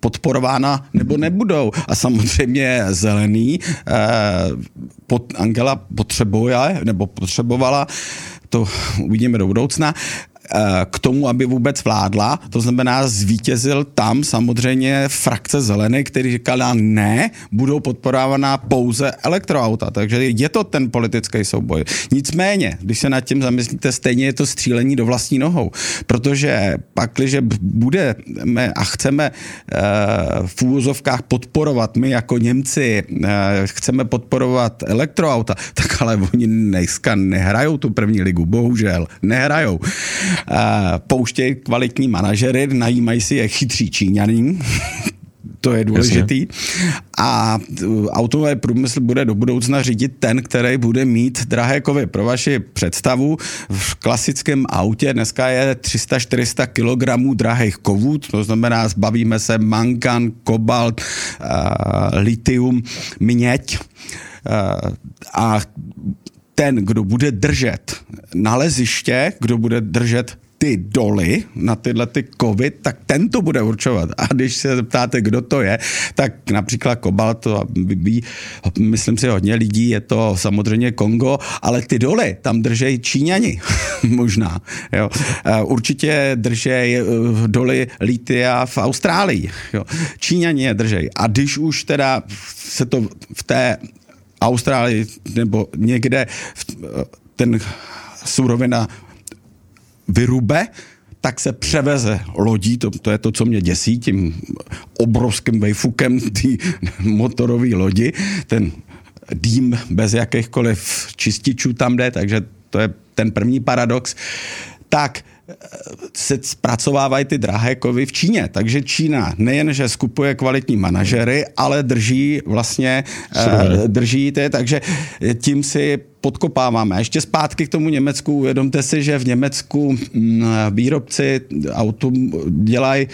podporována nebo nebudou. A samozřejmě zelený eh, Angela potřebuje nebo potřebovala to uvidíme do budoucna, k tomu, aby vůbec vládla. To znamená, zvítězil tam samozřejmě frakce zelené, který říkala ne, budou podporována pouze elektroauta. Takže je to ten politický souboj. Nicméně, když se nad tím zamyslíte, stejně je to střílení do vlastní nohou. Protože pak, když budeme a chceme v úvozovkách podporovat, my jako Němci chceme podporovat elektroauta, (laughs) tak ale oni dneska nehrajou tu první ligu, bohužel, nehrajou pouštějí kvalitní manažery, najímají si je chytří Číňaní, (laughs) to je důležitý. Jasně. A uh, automobilový průmysl bude do budoucna řídit ten, který bude mít drahé kovy. Pro vaši představu, v klasickém autě dneska je 300-400 kg drahých kovů, to znamená, zbavíme se mangan, kobalt, uh, litium, měď. A ten, kdo bude držet naleziště, kdo bude držet ty doly na tyhle ty kovy, tak ten to bude určovat. A když se zeptáte, kdo to je, tak například kobalt, to ví, myslím si hodně lidí, je to samozřejmě Kongo, ale ty doly tam držejí Číňani (laughs) možná. Jo. Určitě držejí eh, doly litia v Austrálii. Jo. Číňani je držejí. A když už teda se to v té Austrálii nebo někde ten surovina vyrube, tak se převeze lodí, to, to je to, co mě děsí, tím obrovským vejfukem té motorové lodi, ten dým bez jakýchkoliv čističů tam jde, takže to je ten první paradox. Tak se zpracovávají ty drahé kovy v Číně. Takže Čína nejen, že skupuje kvalitní manažery, ale drží vlastně, uh, drží ty, takže tím si podkopáváme. Ještě zpátky k tomu Německu. Uvědomte si, že v Německu mm, výrobci autů dělají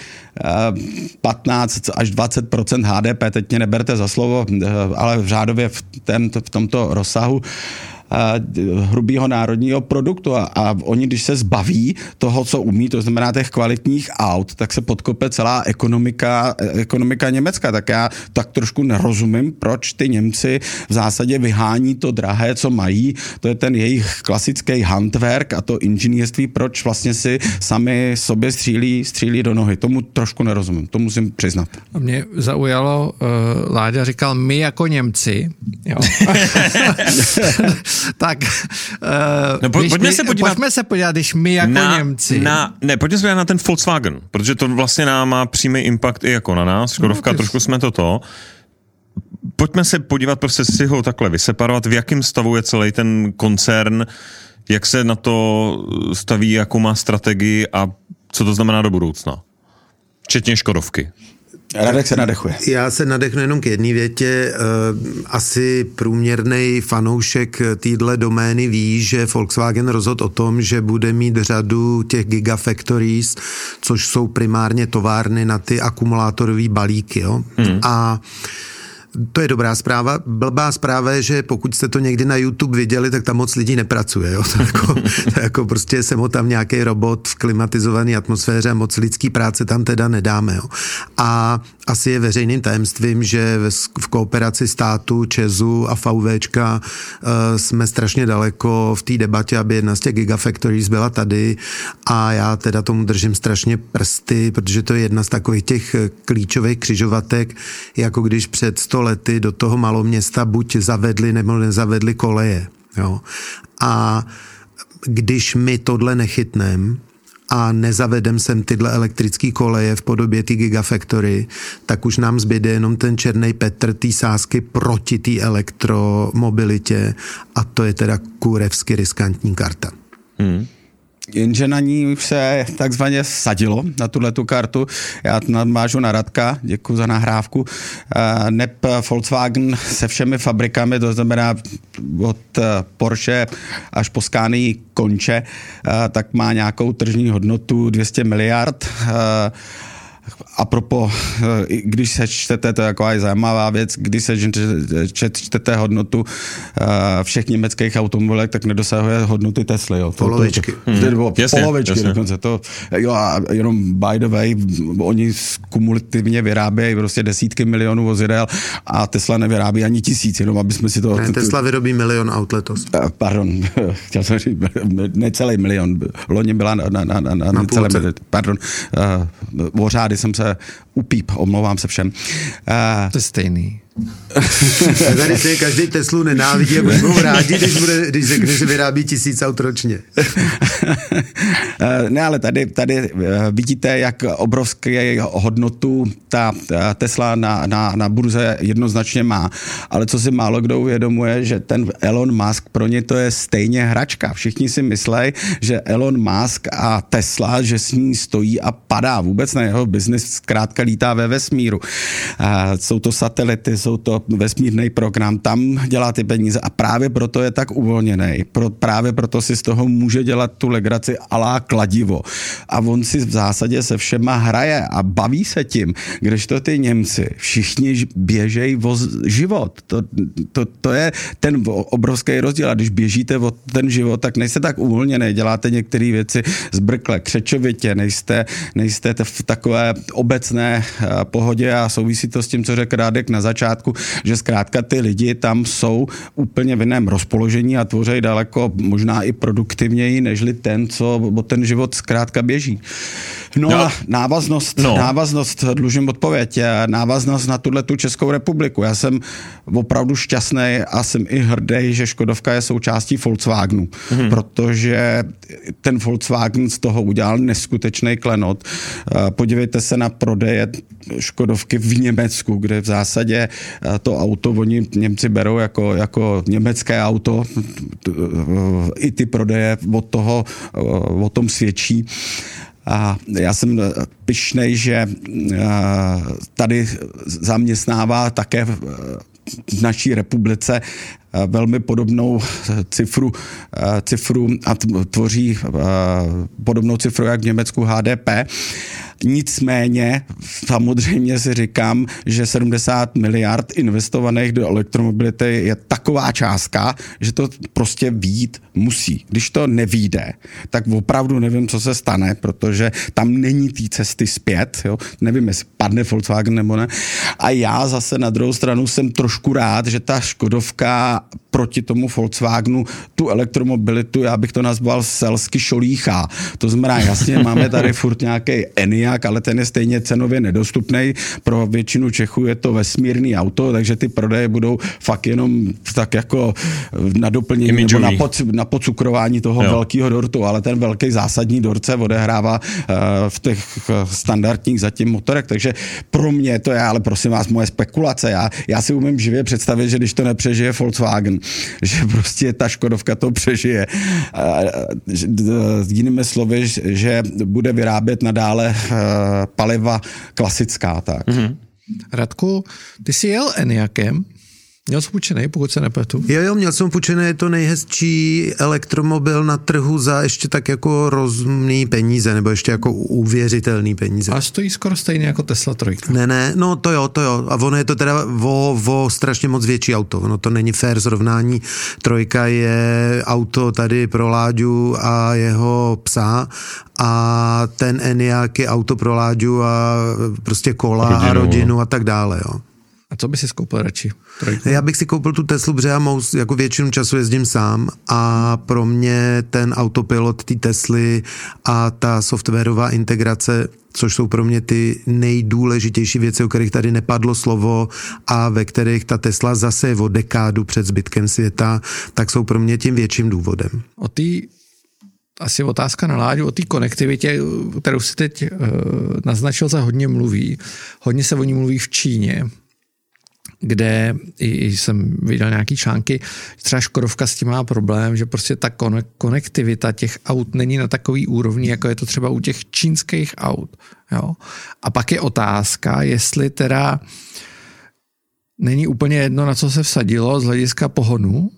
15 až 20% HDP, teď mě neberte za slovo, eh, ale v řádově v, ten, v tomto rozsahu hrubého národního produktu a, a oni, když se zbaví toho, co umí, to znamená těch kvalitních aut, tak se podkope celá ekonomika, ekonomika Německa. Tak já tak trošku nerozumím, proč ty Němci v zásadě vyhání to drahé, co mají. To je ten jejich klasický handwerk a to inženýrství, proč vlastně si sami sobě střílí, střílí do nohy. Tomu trošku nerozumím, to musím přiznat. A mě zaujalo, uh, Láďa říkal, my jako Němci, jo. (laughs) (laughs) tak uh, no, po, pojďme, my, se podívat, pojďme se podívat, když my jako na, Němci. Na, ne, pojďme se podívat na ten Volkswagen, protože to vlastně nám má přímý impact i jako na nás. Škodovka, no, trošku jsme toto. Pojďme se podívat, prostě si ho takhle vyseparovat, v jakém stavu je celý ten koncern, jak se na to staví, jakou má strategii a co to znamená do budoucna. Včetně Škodovky. Radek se nadechuje. Já se nadechnu jenom k jedné větě. Eh, asi průměrný fanoušek téhle domény ví, že Volkswagen rozhodl o tom, že bude mít řadu těch gigafactories, což jsou primárně továrny na ty akumulátorové balíky. Jo? Hmm. A to je dobrá zpráva. Blbá zpráva je, že pokud jste to někdy na YouTube viděli, tak tam moc lidí nepracuje. Jo? (laughs) To, jako, to jako prostě jsem ho tam nějaký robot v klimatizované atmosféře a moc lidský práce tam teda nedáme. Jo? A asi je veřejným tajemstvím, že v kooperaci státu, Česu a VVčka eh, jsme strašně daleko v té debatě, aby jedna z těch gigafactories byla tady a já teda tomu držím strašně prsty, protože to je jedna z takových těch klíčových křižovatek, jako když před 100 lety do toho maloměsta buď zavedli nebo nezavedli koleje. Jo. A když my tohle nechytneme, a nezavedem sem tyhle elektrické koleje v podobě té Gigafactory, tak už nám zbyde jenom ten černý Petr té sásky proti té elektromobilitě a to je teda kurevsky riskantní karta. Hmm jenže na ní se takzvaně sadilo na tuhle tu kartu. Já namážu na Radka, děkuji za nahrávku. NEP Volkswagen se všemi fabrikami, to znamená od Porsche až po Scania konče, tak má nějakou tržní hodnotu 200 miliard a propo, eh, když se čtete, to je jako aj zajímavá věc, když se čtete hodnotu eh, všech německých automobilek, tak nedosahuje hodnoty Tesly. Jo. Polovičky. To, to, to, to, jasně, polovičky jasně. dokonce. To, jo, a jenom by the way, oni kumulativně vyrábějí prostě desítky milionů vozidel a Tesla nevyrábí ani tisíc, jenom aby jsme si to... Ne, Tesla vyrobí milion aut letos. Eh, pardon, (laughs) chtěl jsem říct, necelý milion. Loni byla na, na, na, na, na, na celé milion. Pardon, uh, ořády jsem se upíp, omlouvám se všem. Uh, to je stejný. (laughs) Tady se každý Teslu nenávidí a budou (laughs) rádi, když, bude, když řekne, že vyrábí tisíc aut ročně. ne, ale tady, tady eh, vidíte, jak obrovské hodnotu ta Tesla na, na, na burze jednoznačně má. Ale co si málo kdo uvědomuje, že ten Elon Musk, pro ně to je stejně hračka. Všichni si myslí, že Elon Musk a Tesla, že s ní stojí a padá. Vůbec na jeho biznis zkrátka lítá ve vesmíru. Jsou to satelity, jsou to vesmírný program, tam dělá ty peníze a právě proto je tak uvolněný. Pro, právě proto si z toho může dělat tu legraci alá kladivo. A on si v zásadě se všema hraje a baví se tím, když to ty Němci všichni běžejí o život. To, to, to je ten obrovský rozdíl. A když běžíte o ten život, tak nejste tak uvolněný, děláte některé věci zbrkle, křečovitě, nejste, nejste v takové obecné eh, pohodě a souvisí to s tím, co řekl Rádek na začátku, že zkrátka ty lidi tam jsou úplně v jiném rozpoložení a tvoří daleko možná i produktivněji, nežli ten, co o ten život zkrátka běží. No, no a návaznost, no. návaznost, dlužím odpověď, návaznost na tuhle tu Českou republiku. Já jsem opravdu šťastný a jsem i hrdý, že Škodovka je součástí Volkswagenu, hmm. protože ten Volkswagen z toho udělal neskutečný klenot. Podívejte se na prodeje Škodovky v Německu, kde v zásadě to auto oni Němci berou jako, jako německé auto. I ty prodeje od toho o tom svědčí. A já jsem pyšnej, že tady zaměstnává také v naší republice velmi podobnou cifru, cifru a tvoří podobnou cifru jak v Německu HDP. Nicméně samozřejmě si říkám, že 70 miliard investovaných do elektromobility je taková částka, že to prostě výjít musí. Když to nevíde, tak opravdu nevím, co se stane, protože tam není té cesty zpět. Jo? Nevím, jestli padne Volkswagen nebo ne. A já zase na druhou stranu jsem trošku rád, že ta Škodovka proti tomu Volkswagenu tu elektromobilitu, já bych to nazval selsky šolíchá. To znamená, jasně, máme tady furt nějaký Eniak, ale ten je stejně cenově nedostupný. Pro většinu Čechů je to vesmírný auto, takže ty prodeje budou fakt jenom tak jako na doplnění nebo na, pod, na podcukrování toho jo. velkého dortu, ale ten velký zásadní dorce odehrává uh, v těch standardních zatím motorech, takže pro mě to je, ale prosím vás, moje spekulace. Já, já si umím živě představit, že když to nepřežije Volkswagen, že prostě ta Škodovka to přežije. Jinými slovy, že bude vyrábět nadále eh, paliva klasická. Tak. Mm-hmm. Radku, ty jsi jel Eniakem, Měl jsi půjčený, pokud se nepletu. Jo, jo, měl jsem půjčený, je to nejhezčí elektromobil na trhu za ještě tak jako rozumný peníze, nebo ještě jako uvěřitelný peníze. A stojí skoro stejně jako Tesla trojka. Ne, ne, no to jo, to jo. A ono je to teda o, o strašně moc větší auto. No to není fair srovnání. Trojka je auto tady pro Láďu a jeho psa a ten Eniak je auto pro Láďu a prostě kola rodinu. a rodinu a tak dále, jo. A co by si koupil radši? Trojku? Já bych si koupil tu Teslu, protože já mou, jako většinu času jezdím sám a pro mě ten autopilot té Tesly a ta softwarová integrace což jsou pro mě ty nejdůležitější věci, o kterých tady nepadlo slovo a ve kterých ta Tesla zase je o dekádu před zbytkem světa, tak jsou pro mě tím větším důvodem. O té asi otázka na Láďu o té konektivitě, kterou si teď uh, naznačil, se hodně mluví. Hodně se o ní mluví v Číně kde jsem viděl nějaký články, třeba Škodovka s tím má problém, že prostě ta konektivita těch aut není na takový úrovni, jako je to třeba u těch čínských aut. Jo? A pak je otázka, jestli teda není úplně jedno, na co se vsadilo z hlediska pohonu,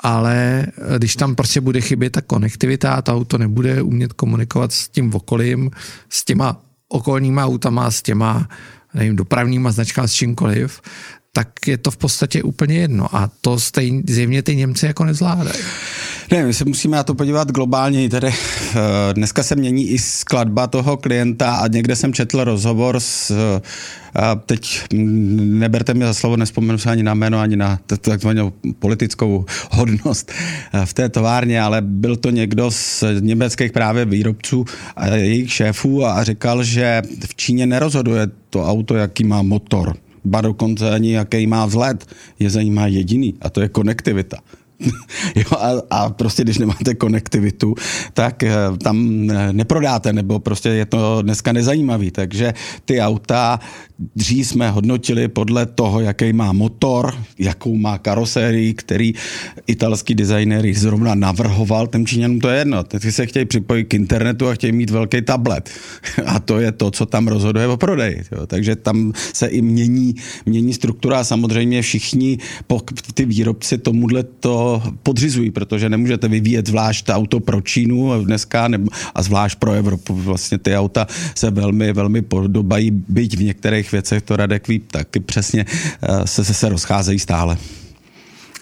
ale když tam prostě bude chybět ta konektivita a to auto nebude umět komunikovat s tím okolím, s těma okolníma autama, s těma nevím, dopravníma značkama, s čímkoliv, tak je to v podstatě úplně jedno. A to stejně, zjevně ty Němci jako nezvládají. Ne, my se musíme na to podívat globálně. Tedy eh, dneska se mění i skladba toho klienta a někde jsem četl rozhovor s a teď neberte mi za slovo, nespomenu se ani na jméno, ani na takzvanou politickou hodnost eh, v té továrně, ale byl to někdo z německých právě výrobců a jejich šéfů a říkal, že v Číně nerozhoduje to auto, jaký má motor ba dokonce ani jaký má vzhled, je zajímá jediný a to je konektivita. (laughs) jo, a, a prostě když nemáte konektivitu, tak eh, tam eh, neprodáte, nebo prostě je to dneska nezajímavý. Takže ty auta dřív jsme hodnotili podle toho, jaký má motor, jakou má karosérii, který italský designer zrovna navrhoval, těm Číňanům to je jedno. Ty se chtějí připojit k internetu a chtějí mít velký tablet. (laughs) A to je to, co tam rozhoduje o prodeji. Jo. Takže tam se i mění, mění struktura a samozřejmě všichni ty výrobci tomuhle to podřizují, protože nemůžete vyvíjet zvlášť auto pro Čínu dneska a zvlášť pro Evropu. Vlastně ty auta se velmi, velmi podobají, byť v některých věcech to Radek ví taky přesně, eh, se, se, se rozcházejí stále.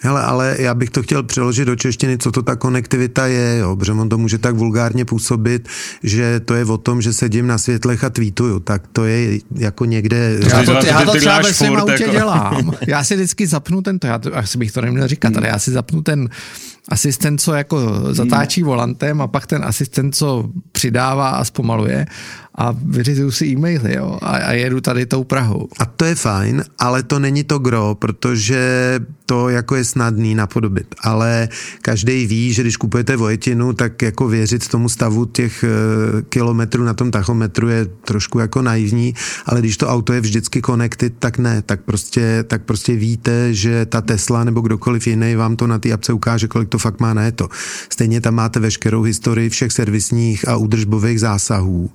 Hele, ale já bych to chtěl přeložit do češtiny, co to ta konektivita je, jo, protože on to může tak vulgárně působit, že to je o tom, že sedím na světlech a tweetuju, tak to je jako někde... Já to, já to třeba ve svém autě jako... dělám. (laughs) Já si vždycky zapnu ten, to já to, asi bych to neměl říkat, ale já si zapnu ten asistent, co jako zatáčí hmm. volantem a pak ten asistent, co přidává a zpomaluje a vyřizuju si e-maily jo, a, a jedu tady tou Prahou. A to je fajn, ale to není to gro, protože to jako je snadný napodobit, ale každý ví, že když kupujete vojetinu, tak jako věřit tomu stavu těch eh, kilometrů na tom tachometru je trošku jako naivní, ale když to auto je vždycky connected, tak ne, tak prostě, tak prostě víte, že ta Tesla nebo kdokoliv jiný vám to na té apce ukáže, kolik to fakt má na to. Stejně tam máte veškerou historii všech servisních a údržbových zásahů.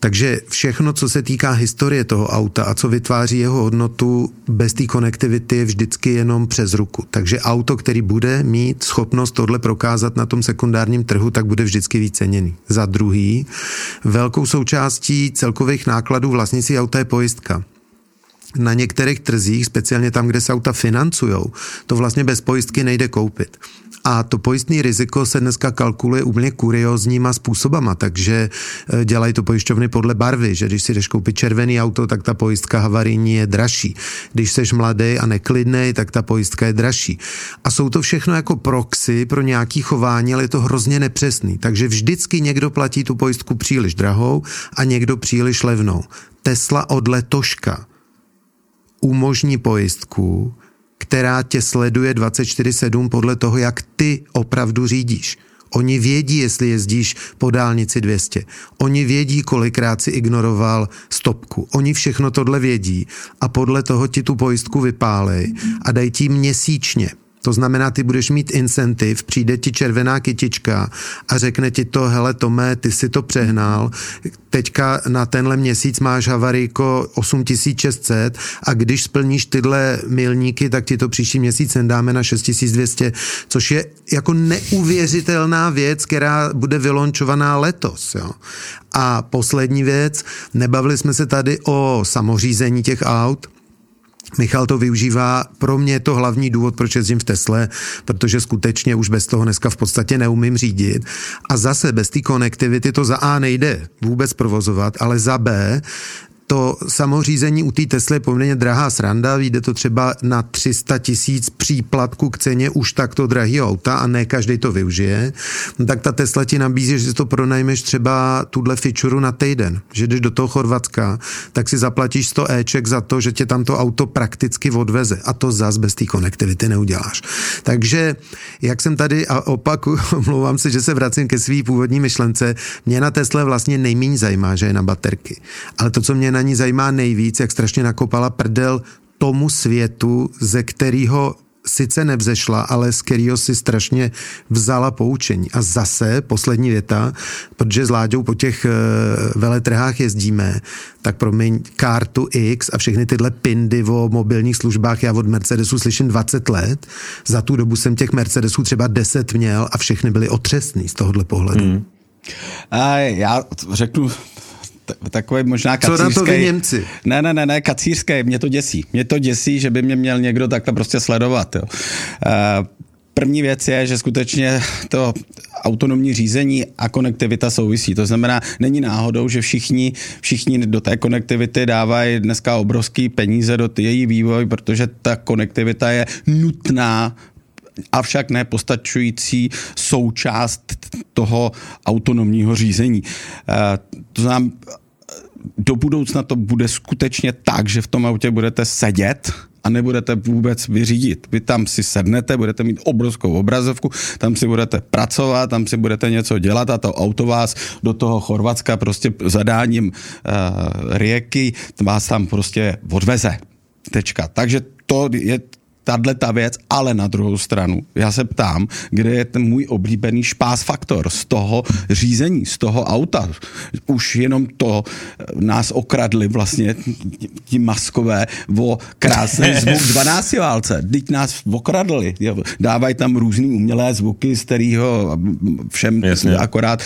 Takže všechno, co se týká historie toho auta a co vytváří jeho hodnotu, bez té konektivity je vždycky jenom přes ruku. Takže auto, který bude mít schopnost tohle prokázat na tom sekundárním trhu, tak bude vždycky víc ceněný. Za druhý, velkou součástí celkových nákladů vlastnictví auta je pojistka na některých trzích, speciálně tam, kde se auta financují, to vlastně bez pojistky nejde koupit. A to pojistné riziko se dneska kalkuluje úplně kuriozníma způsobama, takže eh, dělají to pojišťovny podle barvy, že když si jdeš koupit červený auto, tak ta pojistka havarijní je dražší. Když jsi mladý a neklidný, tak ta pojistka je dražší. A jsou to všechno jako proxy pro nějaký chování, ale je to hrozně nepřesný. Takže vždycky někdo platí tu pojistku příliš drahou a někdo příliš levnou. Tesla od letoška umožní pojistku, která tě sleduje 24-7 podle toho, jak ty opravdu řídíš. Oni vědí, jestli jezdíš po dálnici 200. Oni vědí, kolikrát si ignoroval stopku. Oni všechno tohle vědí a podle toho ti tu pojistku vypálej a dají ti měsíčně to znamená, ty budeš mít incentiv, přijde ti červená kytička a řekne ti to, hele Tome, ty si to přehnal, teďka na tenhle měsíc máš havarijko 8600 a když splníš tyhle milníky, tak ti to příští měsíc dáme na 6200, což je jako neuvěřitelná věc, která bude vylončovaná letos. Jo. A poslední věc, nebavili jsme se tady o samořízení těch aut, Michal to využívá, pro mě je to hlavní důvod, proč jezdím v Tesle, protože skutečně už bez toho dneska v podstatě neumím řídit. A zase bez té konektivity to za A nejde vůbec provozovat, ale za B to samořízení u té Tesly je poměrně drahá sranda, vyjde to třeba na 300 tisíc příplatku k ceně už takto drahý auta a ne každý to využije, no tak ta Tesla ti nabízí, že si to pronajmeš třeba tuhle feature na týden, že když do toho Chorvatska, tak si zaplatíš 100 Eček za to, že tě tam to auto prakticky odveze a to zas bez té konektivity neuděláš. Takže, jak jsem tady a opaku, (laughs) mluvám se, že se vracím ke své původní myšlence, mě na Tesle vlastně nejméně zajímá, že je na baterky. Ale to, co mě na ní zajímá nejvíc, jak strašně nakopala prdel tomu světu, ze kterého sice nevzešla, ale z kterého si strašně vzala poučení. A zase poslední věta, protože s Láďou po těch uh, veletrhách jezdíme, tak promiň, kartu X a všechny tyhle pindy o mobilních službách já od Mercedesu slyším 20 let. Za tu dobu jsem těch Mercedesů třeba 10 měl a všechny byly otřesný z tohohle pohledu. Hmm. A já řeknu takový možná kacířský. Co na to vy Němci? Ne, ne, ne, ne, kacířský, mě to děsí. Mě to děsí, že by mě měl někdo takhle prostě sledovat. Jo. Uh, První věc je, že skutečně to autonomní řízení a konektivita souvisí. To znamená, není náhodou, že všichni, všichni do té konektivity dávají dneska obrovský peníze do její vývoj, protože ta konektivita je nutná avšak ne postačující součást toho autonomního řízení. Eh, to znamená, do budoucna to bude skutečně tak, že v tom autě budete sedět a nebudete vůbec vyřídit. Vy tam si sednete, budete mít obrovskou obrazovku, tam si budete pracovat, tam si budete něco dělat a to auto vás do toho Chorvatska prostě zadáním uh, rieky vás tam prostě odveze. Tečka. Takže to je tahle ta věc, ale na druhou stranu, já se ptám, kde je ten můj oblíbený špás faktor z toho řízení, z toho auta. Už jenom to eh, nás okradli vlastně ti maskové o krásný (laughs) zvuk 12 válce. Teď nás okradli. Dávají tam různý umělé zvuky, z kterého všem Jasně. akorát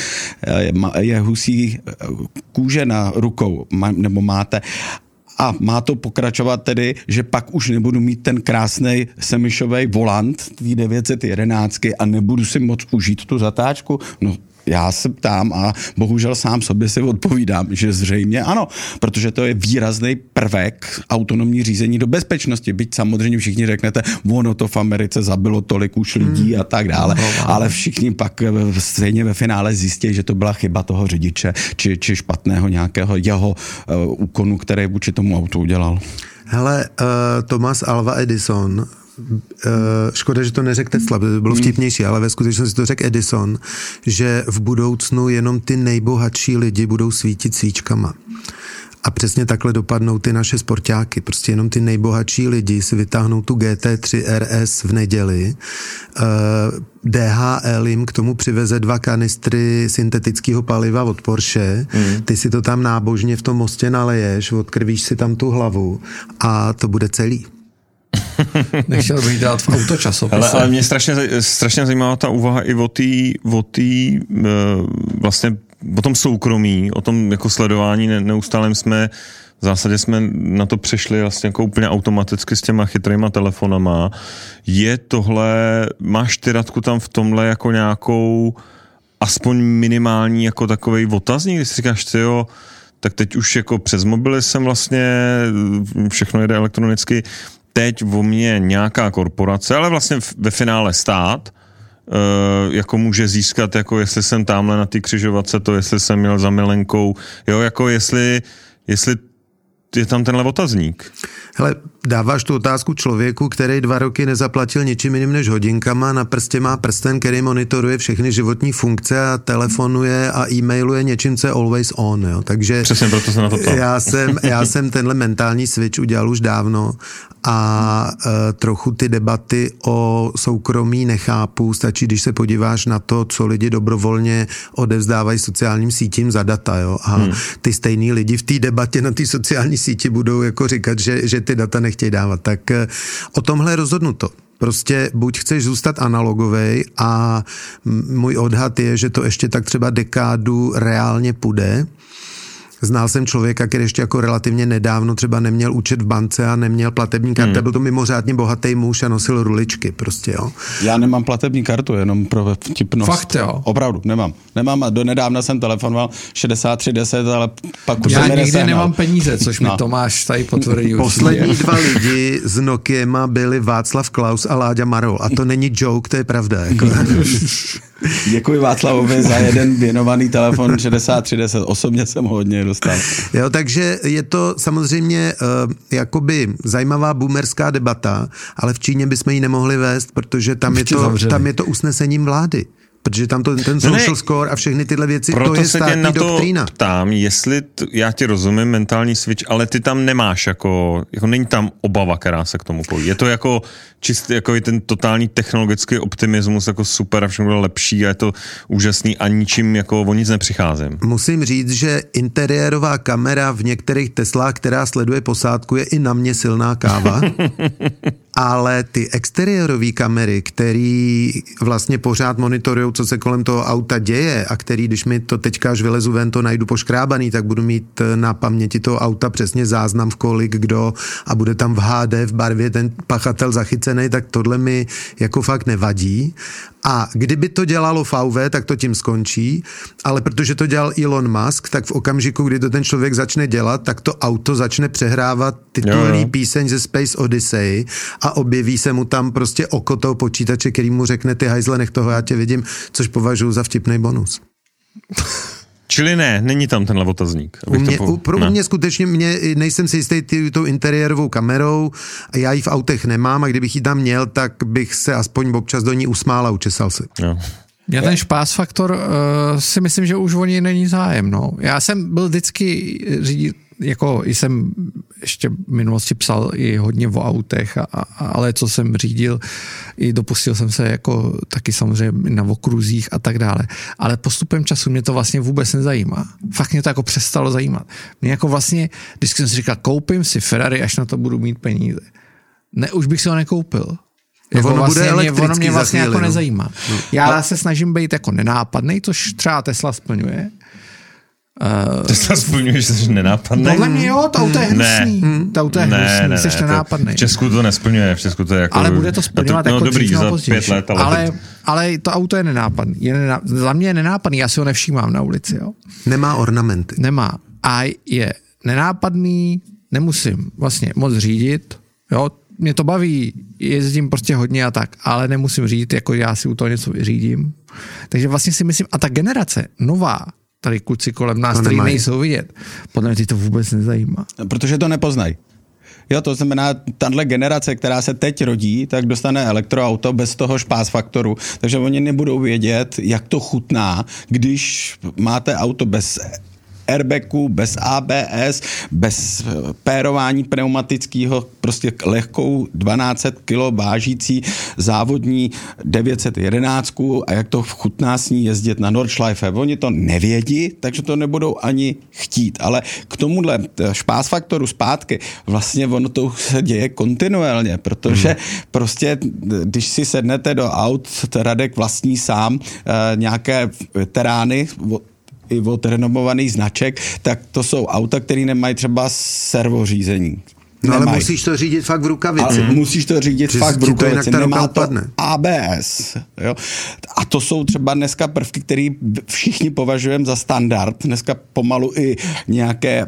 eh, je husí eh, kůže na rukou, nebo máte a má to pokračovat tedy, že pak už nebudu mít ten krásný semišový volant, tý 911 a nebudu si moc užít tu zatáčku. No já se ptám a bohužel sám sobě si odpovídám, že zřejmě ano, protože to je výrazný prvek autonomní řízení do bezpečnosti. Byť samozřejmě všichni řeknete, ono to v Americe zabilo tolik už lidí hmm. a tak dále, no, no, ale všichni pak stejně ve finále zjistí, že to byla chyba toho řidiče či, či špatného nějakého jeho uh, úkonu, který vůči tomu autu udělal. Hele, uh, Thomas Alva Edison Eh, škoda, že to neřekl Tesla, by bylo hmm. vtipnější, ale ve skutečnosti to řekl Edison, že v budoucnu jenom ty nejbohatší lidi budou svítit svíčkama. A přesně takhle dopadnou ty naše sportáky. Prostě jenom ty nejbohatší lidi si vytáhnou tu GT3 RS v neděli. Eh, DHL jim k tomu přiveze dva kanistry syntetického paliva od Porsche. Mm. Ty si to tam nábožně v tom mostě naleješ, odkrvíš si tam tu hlavu a to bude celý. (laughs) Nechtěl bych dát v autočasopise. Ale, ale mě strašně, strašně zajímavá ta úvaha i o té o tý, uh, vlastně o tom soukromí, o tom jako sledování ne, neustálem jsme v zásadě jsme na to přešli vlastně jako úplně automaticky s těma chytrýma telefonama. Je tohle, máš ty Radku tam v tomhle jako nějakou aspoň minimální jako takový otazník, když si říkáš, ty jo, tak teď už jako přes mobily jsem vlastně, všechno jede elektronicky, teď o mě nějaká korporace, ale vlastně ve finále stát, Uh, jako může získat, jako jestli jsem tamhle na té křižovatce, to jestli jsem měl za milenkou, jo, jako jestli, jestli je tam tenhle otazník. Hele, dáváš tu otázku člověku, který dva roky nezaplatil ničím jiným než hodinkama, na prstě má prsten, který monitoruje všechny životní funkce a telefonuje a e-mailuje něčím, co je always on. Jo. Takže Přesně proto se na to já jsem, já jsem tenhle mentální switch udělal už dávno a e, trochu ty debaty o soukromí nechápu. Stačí, když se podíváš na to, co lidi dobrovolně odevzdávají sociálním sítím za data. Jo? A hmm. ty stejný lidi v té debatě na té sociální síti budou jako říkat, že, že ty data nechtějí dávat. Tak e, o tomhle rozhodnuto. Prostě buď chceš zůstat analogovej a můj odhad je, že to ještě tak třeba dekádu reálně půjde, Znal jsem člověka, který ještě jako relativně nedávno třeba neměl účet v bance a neměl platební kartu. Hmm. Byl to mimořádně bohatý muž a nosil ruličky prostě, jo. Já nemám platební kartu, jenom pro vtipnost. Fakt, jo? Opravdu, nemám. Nemám a do nedávna jsem telefonoval 6310, ale pak už Já nikdy nesehnal. nemám peníze, což mi no. Tomáš tady potvrdí (laughs) Poslední dva lidi z Nokiema byli Václav Klaus a Láďa Marol. A to není joke, to je pravda. Jako. (laughs) Děkuji Václavovi za jeden věnovaný telefon 6310. Osobně jsem ho hodně dostal. Jo, takže je to samozřejmě uh, jakoby zajímavá boomerská debata, ale v Číně bychom ji nemohli vést, protože tam, je to, tam je to usnesením vlády protože tam to, ten social ne, score a všechny tyhle věci, proto to je se tě na to doktrína. ptám, jestli, t, já ti rozumím, mentální switch, ale ty tam nemáš jako, jako není tam obava, která se k tomu pojí. Je to jako čistý, jako ten totální technologický optimismus, jako super a všechno bylo lepší a je to úžasný a ničím jako o nic nepřicházím. Musím říct, že interiérová kamera v některých Teslách, která sleduje posádku, je i na mě silná káva. (laughs) ale ty exteriérové kamery, který vlastně pořád monitorují, co se kolem toho auta děje a který, když mi to teďka až vylezu ven, to najdu poškrábaný, tak budu mít na paměti toho auta přesně záznam v kolik kdo a bude tam v HD v barvě ten pachatel zachycený, tak tohle mi jako fakt nevadí. A kdyby to dělalo VV, tak to tím skončí, ale protože to dělal Elon Musk, tak v okamžiku, kdy to ten člověk začne dělat, tak to auto začne přehrávat titulní jo, jo. píseň ze Space Odyssey a objeví se mu tam prostě oko toho počítače, který mu řekne ty hajzle, nech toho, já tě vidím, což považuji za vtipný bonus. (laughs) Čili ne, není tam tenhle otazník. U mě, u, pro ne. mě skutečně mě, nejsem si jistý ty, tou interiérovou kamerou a já ji v autech nemám a kdybych ji tam měl, tak bych se aspoň občas do ní usmál a učesal se. Jo. Já ten špás faktor uh, si myslím, že už o něj není zájem. No. Já jsem byl vždycky řídit, jako jsem ještě v minulosti psal i hodně o autech, a, a, ale co jsem řídil, i dopustil jsem se jako taky samozřejmě na okruzích a tak dále. Ale postupem času mě to vlastně vůbec nezajímá. Fakt mě to jako přestalo zajímat. Mě jako vlastně, když jsem si říkal, koupím si Ferrari, až na to budu mít peníze. Ne, už bych si ho nekoupil. No Jako ono vlastně bude mě, ono mě vlastně chvíli, jako no. nezajímá. Já se snažím být jako nenápadný, což třeba Tesla splňuje. Ty se splňuješ, že jsi nenápadný? Podle mě jo, to auto je Ne. hnusný. To auto je ne, hnusný, ne, jsi ne, nenápadný. To, v Česku to nesplňuje, v Česku to je jako... ale bude to splňovat to, jako no, dobrý, dřív nebo za později. pět let, ale, ale, ale to auto je nenápadný. Je nená, za mě je nenápadný, já si ho nevšímám na ulici. Jo. Nemá ornamenty. Nemá. A je nenápadný, nemusím vlastně moc řídit. Jo. Mě to baví, jezdím prostě hodně a tak, ale nemusím řídit, jako já si u toho něco vyřídím. Takže vlastně si myslím, a ta generace nová, tady kluci kolem nás, nemají. nejsou vidět, podle mě ty to vůbec nezajímá. Protože to nepoznají. Jo, to znamená, tahle generace, která se teď rodí, tak dostane elektroauto bez toho špás faktoru. Takže oni nebudou vědět, jak to chutná, když máte auto bez airbagu, bez ABS, bez eh, pérování pneumatického, prostě lehkou 1200 kg vážící závodní 911 a jak to chutná s ní jezdit na Nordschleife. Oni to nevědí, takže to nebudou ani chtít. Ale k tomuhle t- špás faktoru zpátky, vlastně ono to se děje kontinuálně, protože hmm. prostě, když si sednete do aut, Radek vlastní sám eh, nějaké veterány, i od renomovaných značek, tak to jsou auta, které nemají třeba servořízení. No ale Nemají. musíš to řídit fakt v rukavici. Ale musíš to řídit Že fakt v to jinak rukavici, ruka nemá to. ABS. Jo? A to jsou třeba dneska prvky, které všichni považujeme za standard. Dneska pomalu i nějaké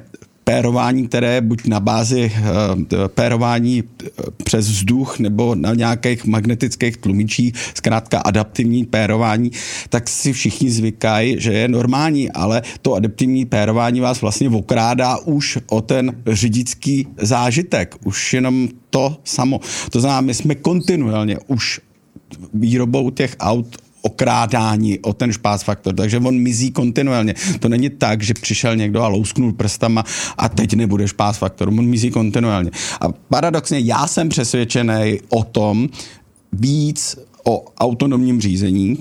pérování, které buď na bázi uh, pérování eh, přes vzduch nebo na nějakých magnetických tlumičích, zkrátka adaptivní pérování, tak si všichni zvykají, že je normální, ale to adaptivní pérování vás vlastně okrádá už o ten řidičský zážitek. Už jenom to samo. To znamená, my jsme kontinuálně už výrobou těch aut okrádání o ten špás faktor, takže on mizí kontinuálně. To není tak, že přišel někdo a lousknul prstama a teď nebude špás faktor, on mizí kontinuálně. A paradoxně já jsem přesvědčený o tom víc o autonomním řízení,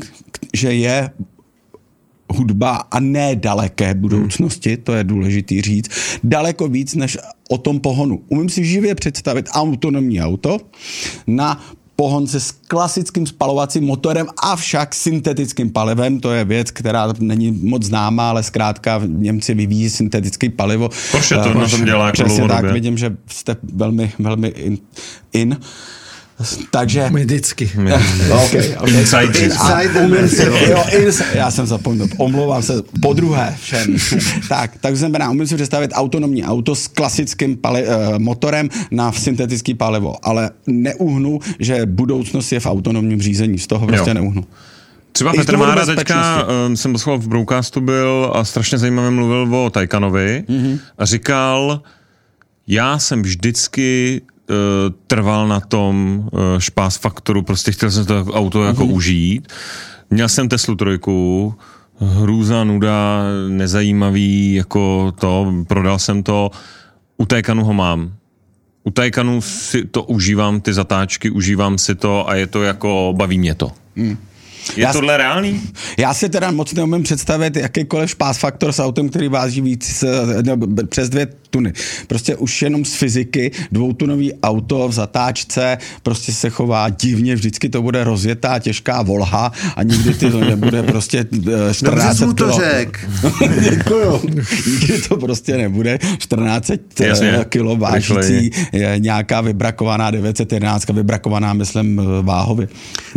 že je hudba a ne daleké budoucnosti, to je důležitý říct, daleko víc než o tom pohonu. Umím si živě představit autonomní auto na pohonce s klasickým spalovacím motorem, avšak syntetickým palivem. To je věc, která není moc známá, ale zkrátka Němci vyvíjí syntetický palivo. Porsche to Eh, na tom dělá jako Přesně tak, vidím, že jste velmi, velmi in. in. Takže... My vždycky. Okay, okay. Insider. Insider. Umím si, jo, ins, já jsem zapomněl, omlouvám se po druhé všem. (laughs) tak, tak znamená, umím si představit autonomní auto s klasickým pali, uh, motorem na syntetický palivo, ale neuhnu, že budoucnost je v autonomním řízení, z toho prostě Jo. neuhnu. Třeba I Petr Mára teďka, um, jsem poslouchal v Broadcastu byl a strašně zajímavě mluvil o Taycanovi mm-hmm. a říkal, já jsem vždycky trval na tom uh, špás faktoru, prostě chtěl jsem to auto jako mm-hmm. užít. Měl jsem Teslu trojku, hrůza, nuda, nezajímavý, jako to, prodal jsem to, u Taycanu ho mám. U Taycanu si to užívám, ty zatáčky, užívám si to a je to jako, baví mě to. Mm. Je Já tohle reálný? Já si teda moc neumím představit jakýkoliv špás faktor s autem, který váží víc eh, b- přes dvě tuny. Prostě už jenom z fyziky dvoutunový auto v zatáčce prostě se chová divně, vždycky to bude rozjetá těžká volha a nikdy ty to nebude prostě eh, Dobře 14 jsi mu to řek. Děkuju. Nikdy to prostě nebude 14 Jasně, kilo vážící nějaká vybrakovaná 911, vybrakovaná myslím eh, váhově.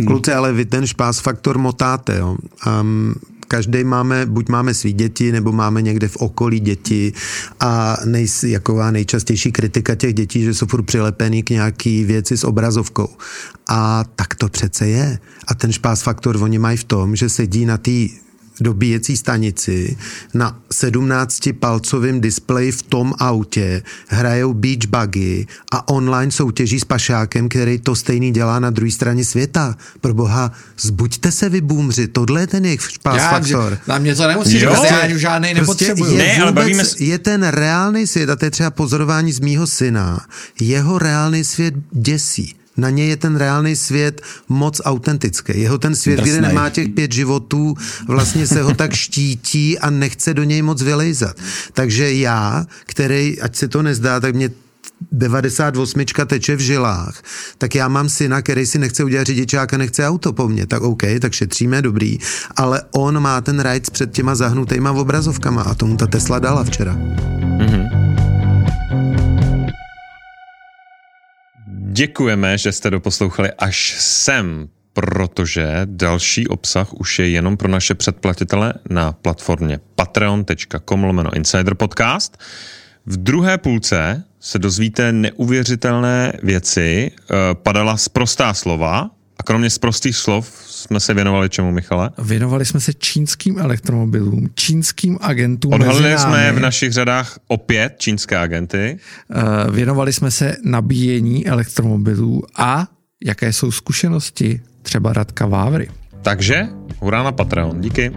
Kluci, ale vy ten špás faktor motáte, jo. Um, každý máme, buď máme svý děti, nebo máme někde v okolí děti a nej, jaková nejčastější kritika těch dětí, že jsou furt přilepený k nějaký věci s obrazovkou. A tak to přece je. A ten špás faktor oni mají v tom, že sedí na té dobíjecí stanici na 17-palcovém displeji v tom autě hrajou beach buggy a online soutěží s pašákem, který to stejný dělá na druhé straně světa. Pro boha, zbuďte se vy boomři, tohle je ten jejich pás faktor. Na mě to nemusí říct, já ani žádnej Prostě nepotřebuju. je, Ne, ale vůbec, bavíme se- je ten reálný svět, a to je třeba pozorování z mýho syna, jeho reálný svět děsí. Na něj je ten reálný svět moc autentický. Jeho ten svět, kde Drsnej. nemá těch pět životů, vlastně se ho tak štítí a nechce do něj moc vylejzat. Takže já, který, ať se to nezdá, tak mě 98 teče v žilách, tak já mám syna, který si nechce udělat řidičák a nechce auto po mně, tak OK, tak šetříme, dobrý, ale on má ten rajc před těma zahnutýma obrazovkama a tomu ta Tesla dala včera. Děkujeme, že jste doposlouchali až sem, protože další obsah už je jenom pro naše předplatitele na platformě patreon.com lomeno Insider Podcast. V druhé půlce se dozvíte neuvěřitelné věci, eh, padala sprostá slova a kromě sprostých slov jsme se věnovali čemu, Michale? Věnovali jsme se čínským elektromobilům, čínským agentům Odhalili jsme v našich řadách opět čínské agenty. Eh, Věnovali jsme se nabíjení elektromobilů a jaké jsou zkušenosti třeba Radka Vávry. Takže hurá na Patreon. Díky.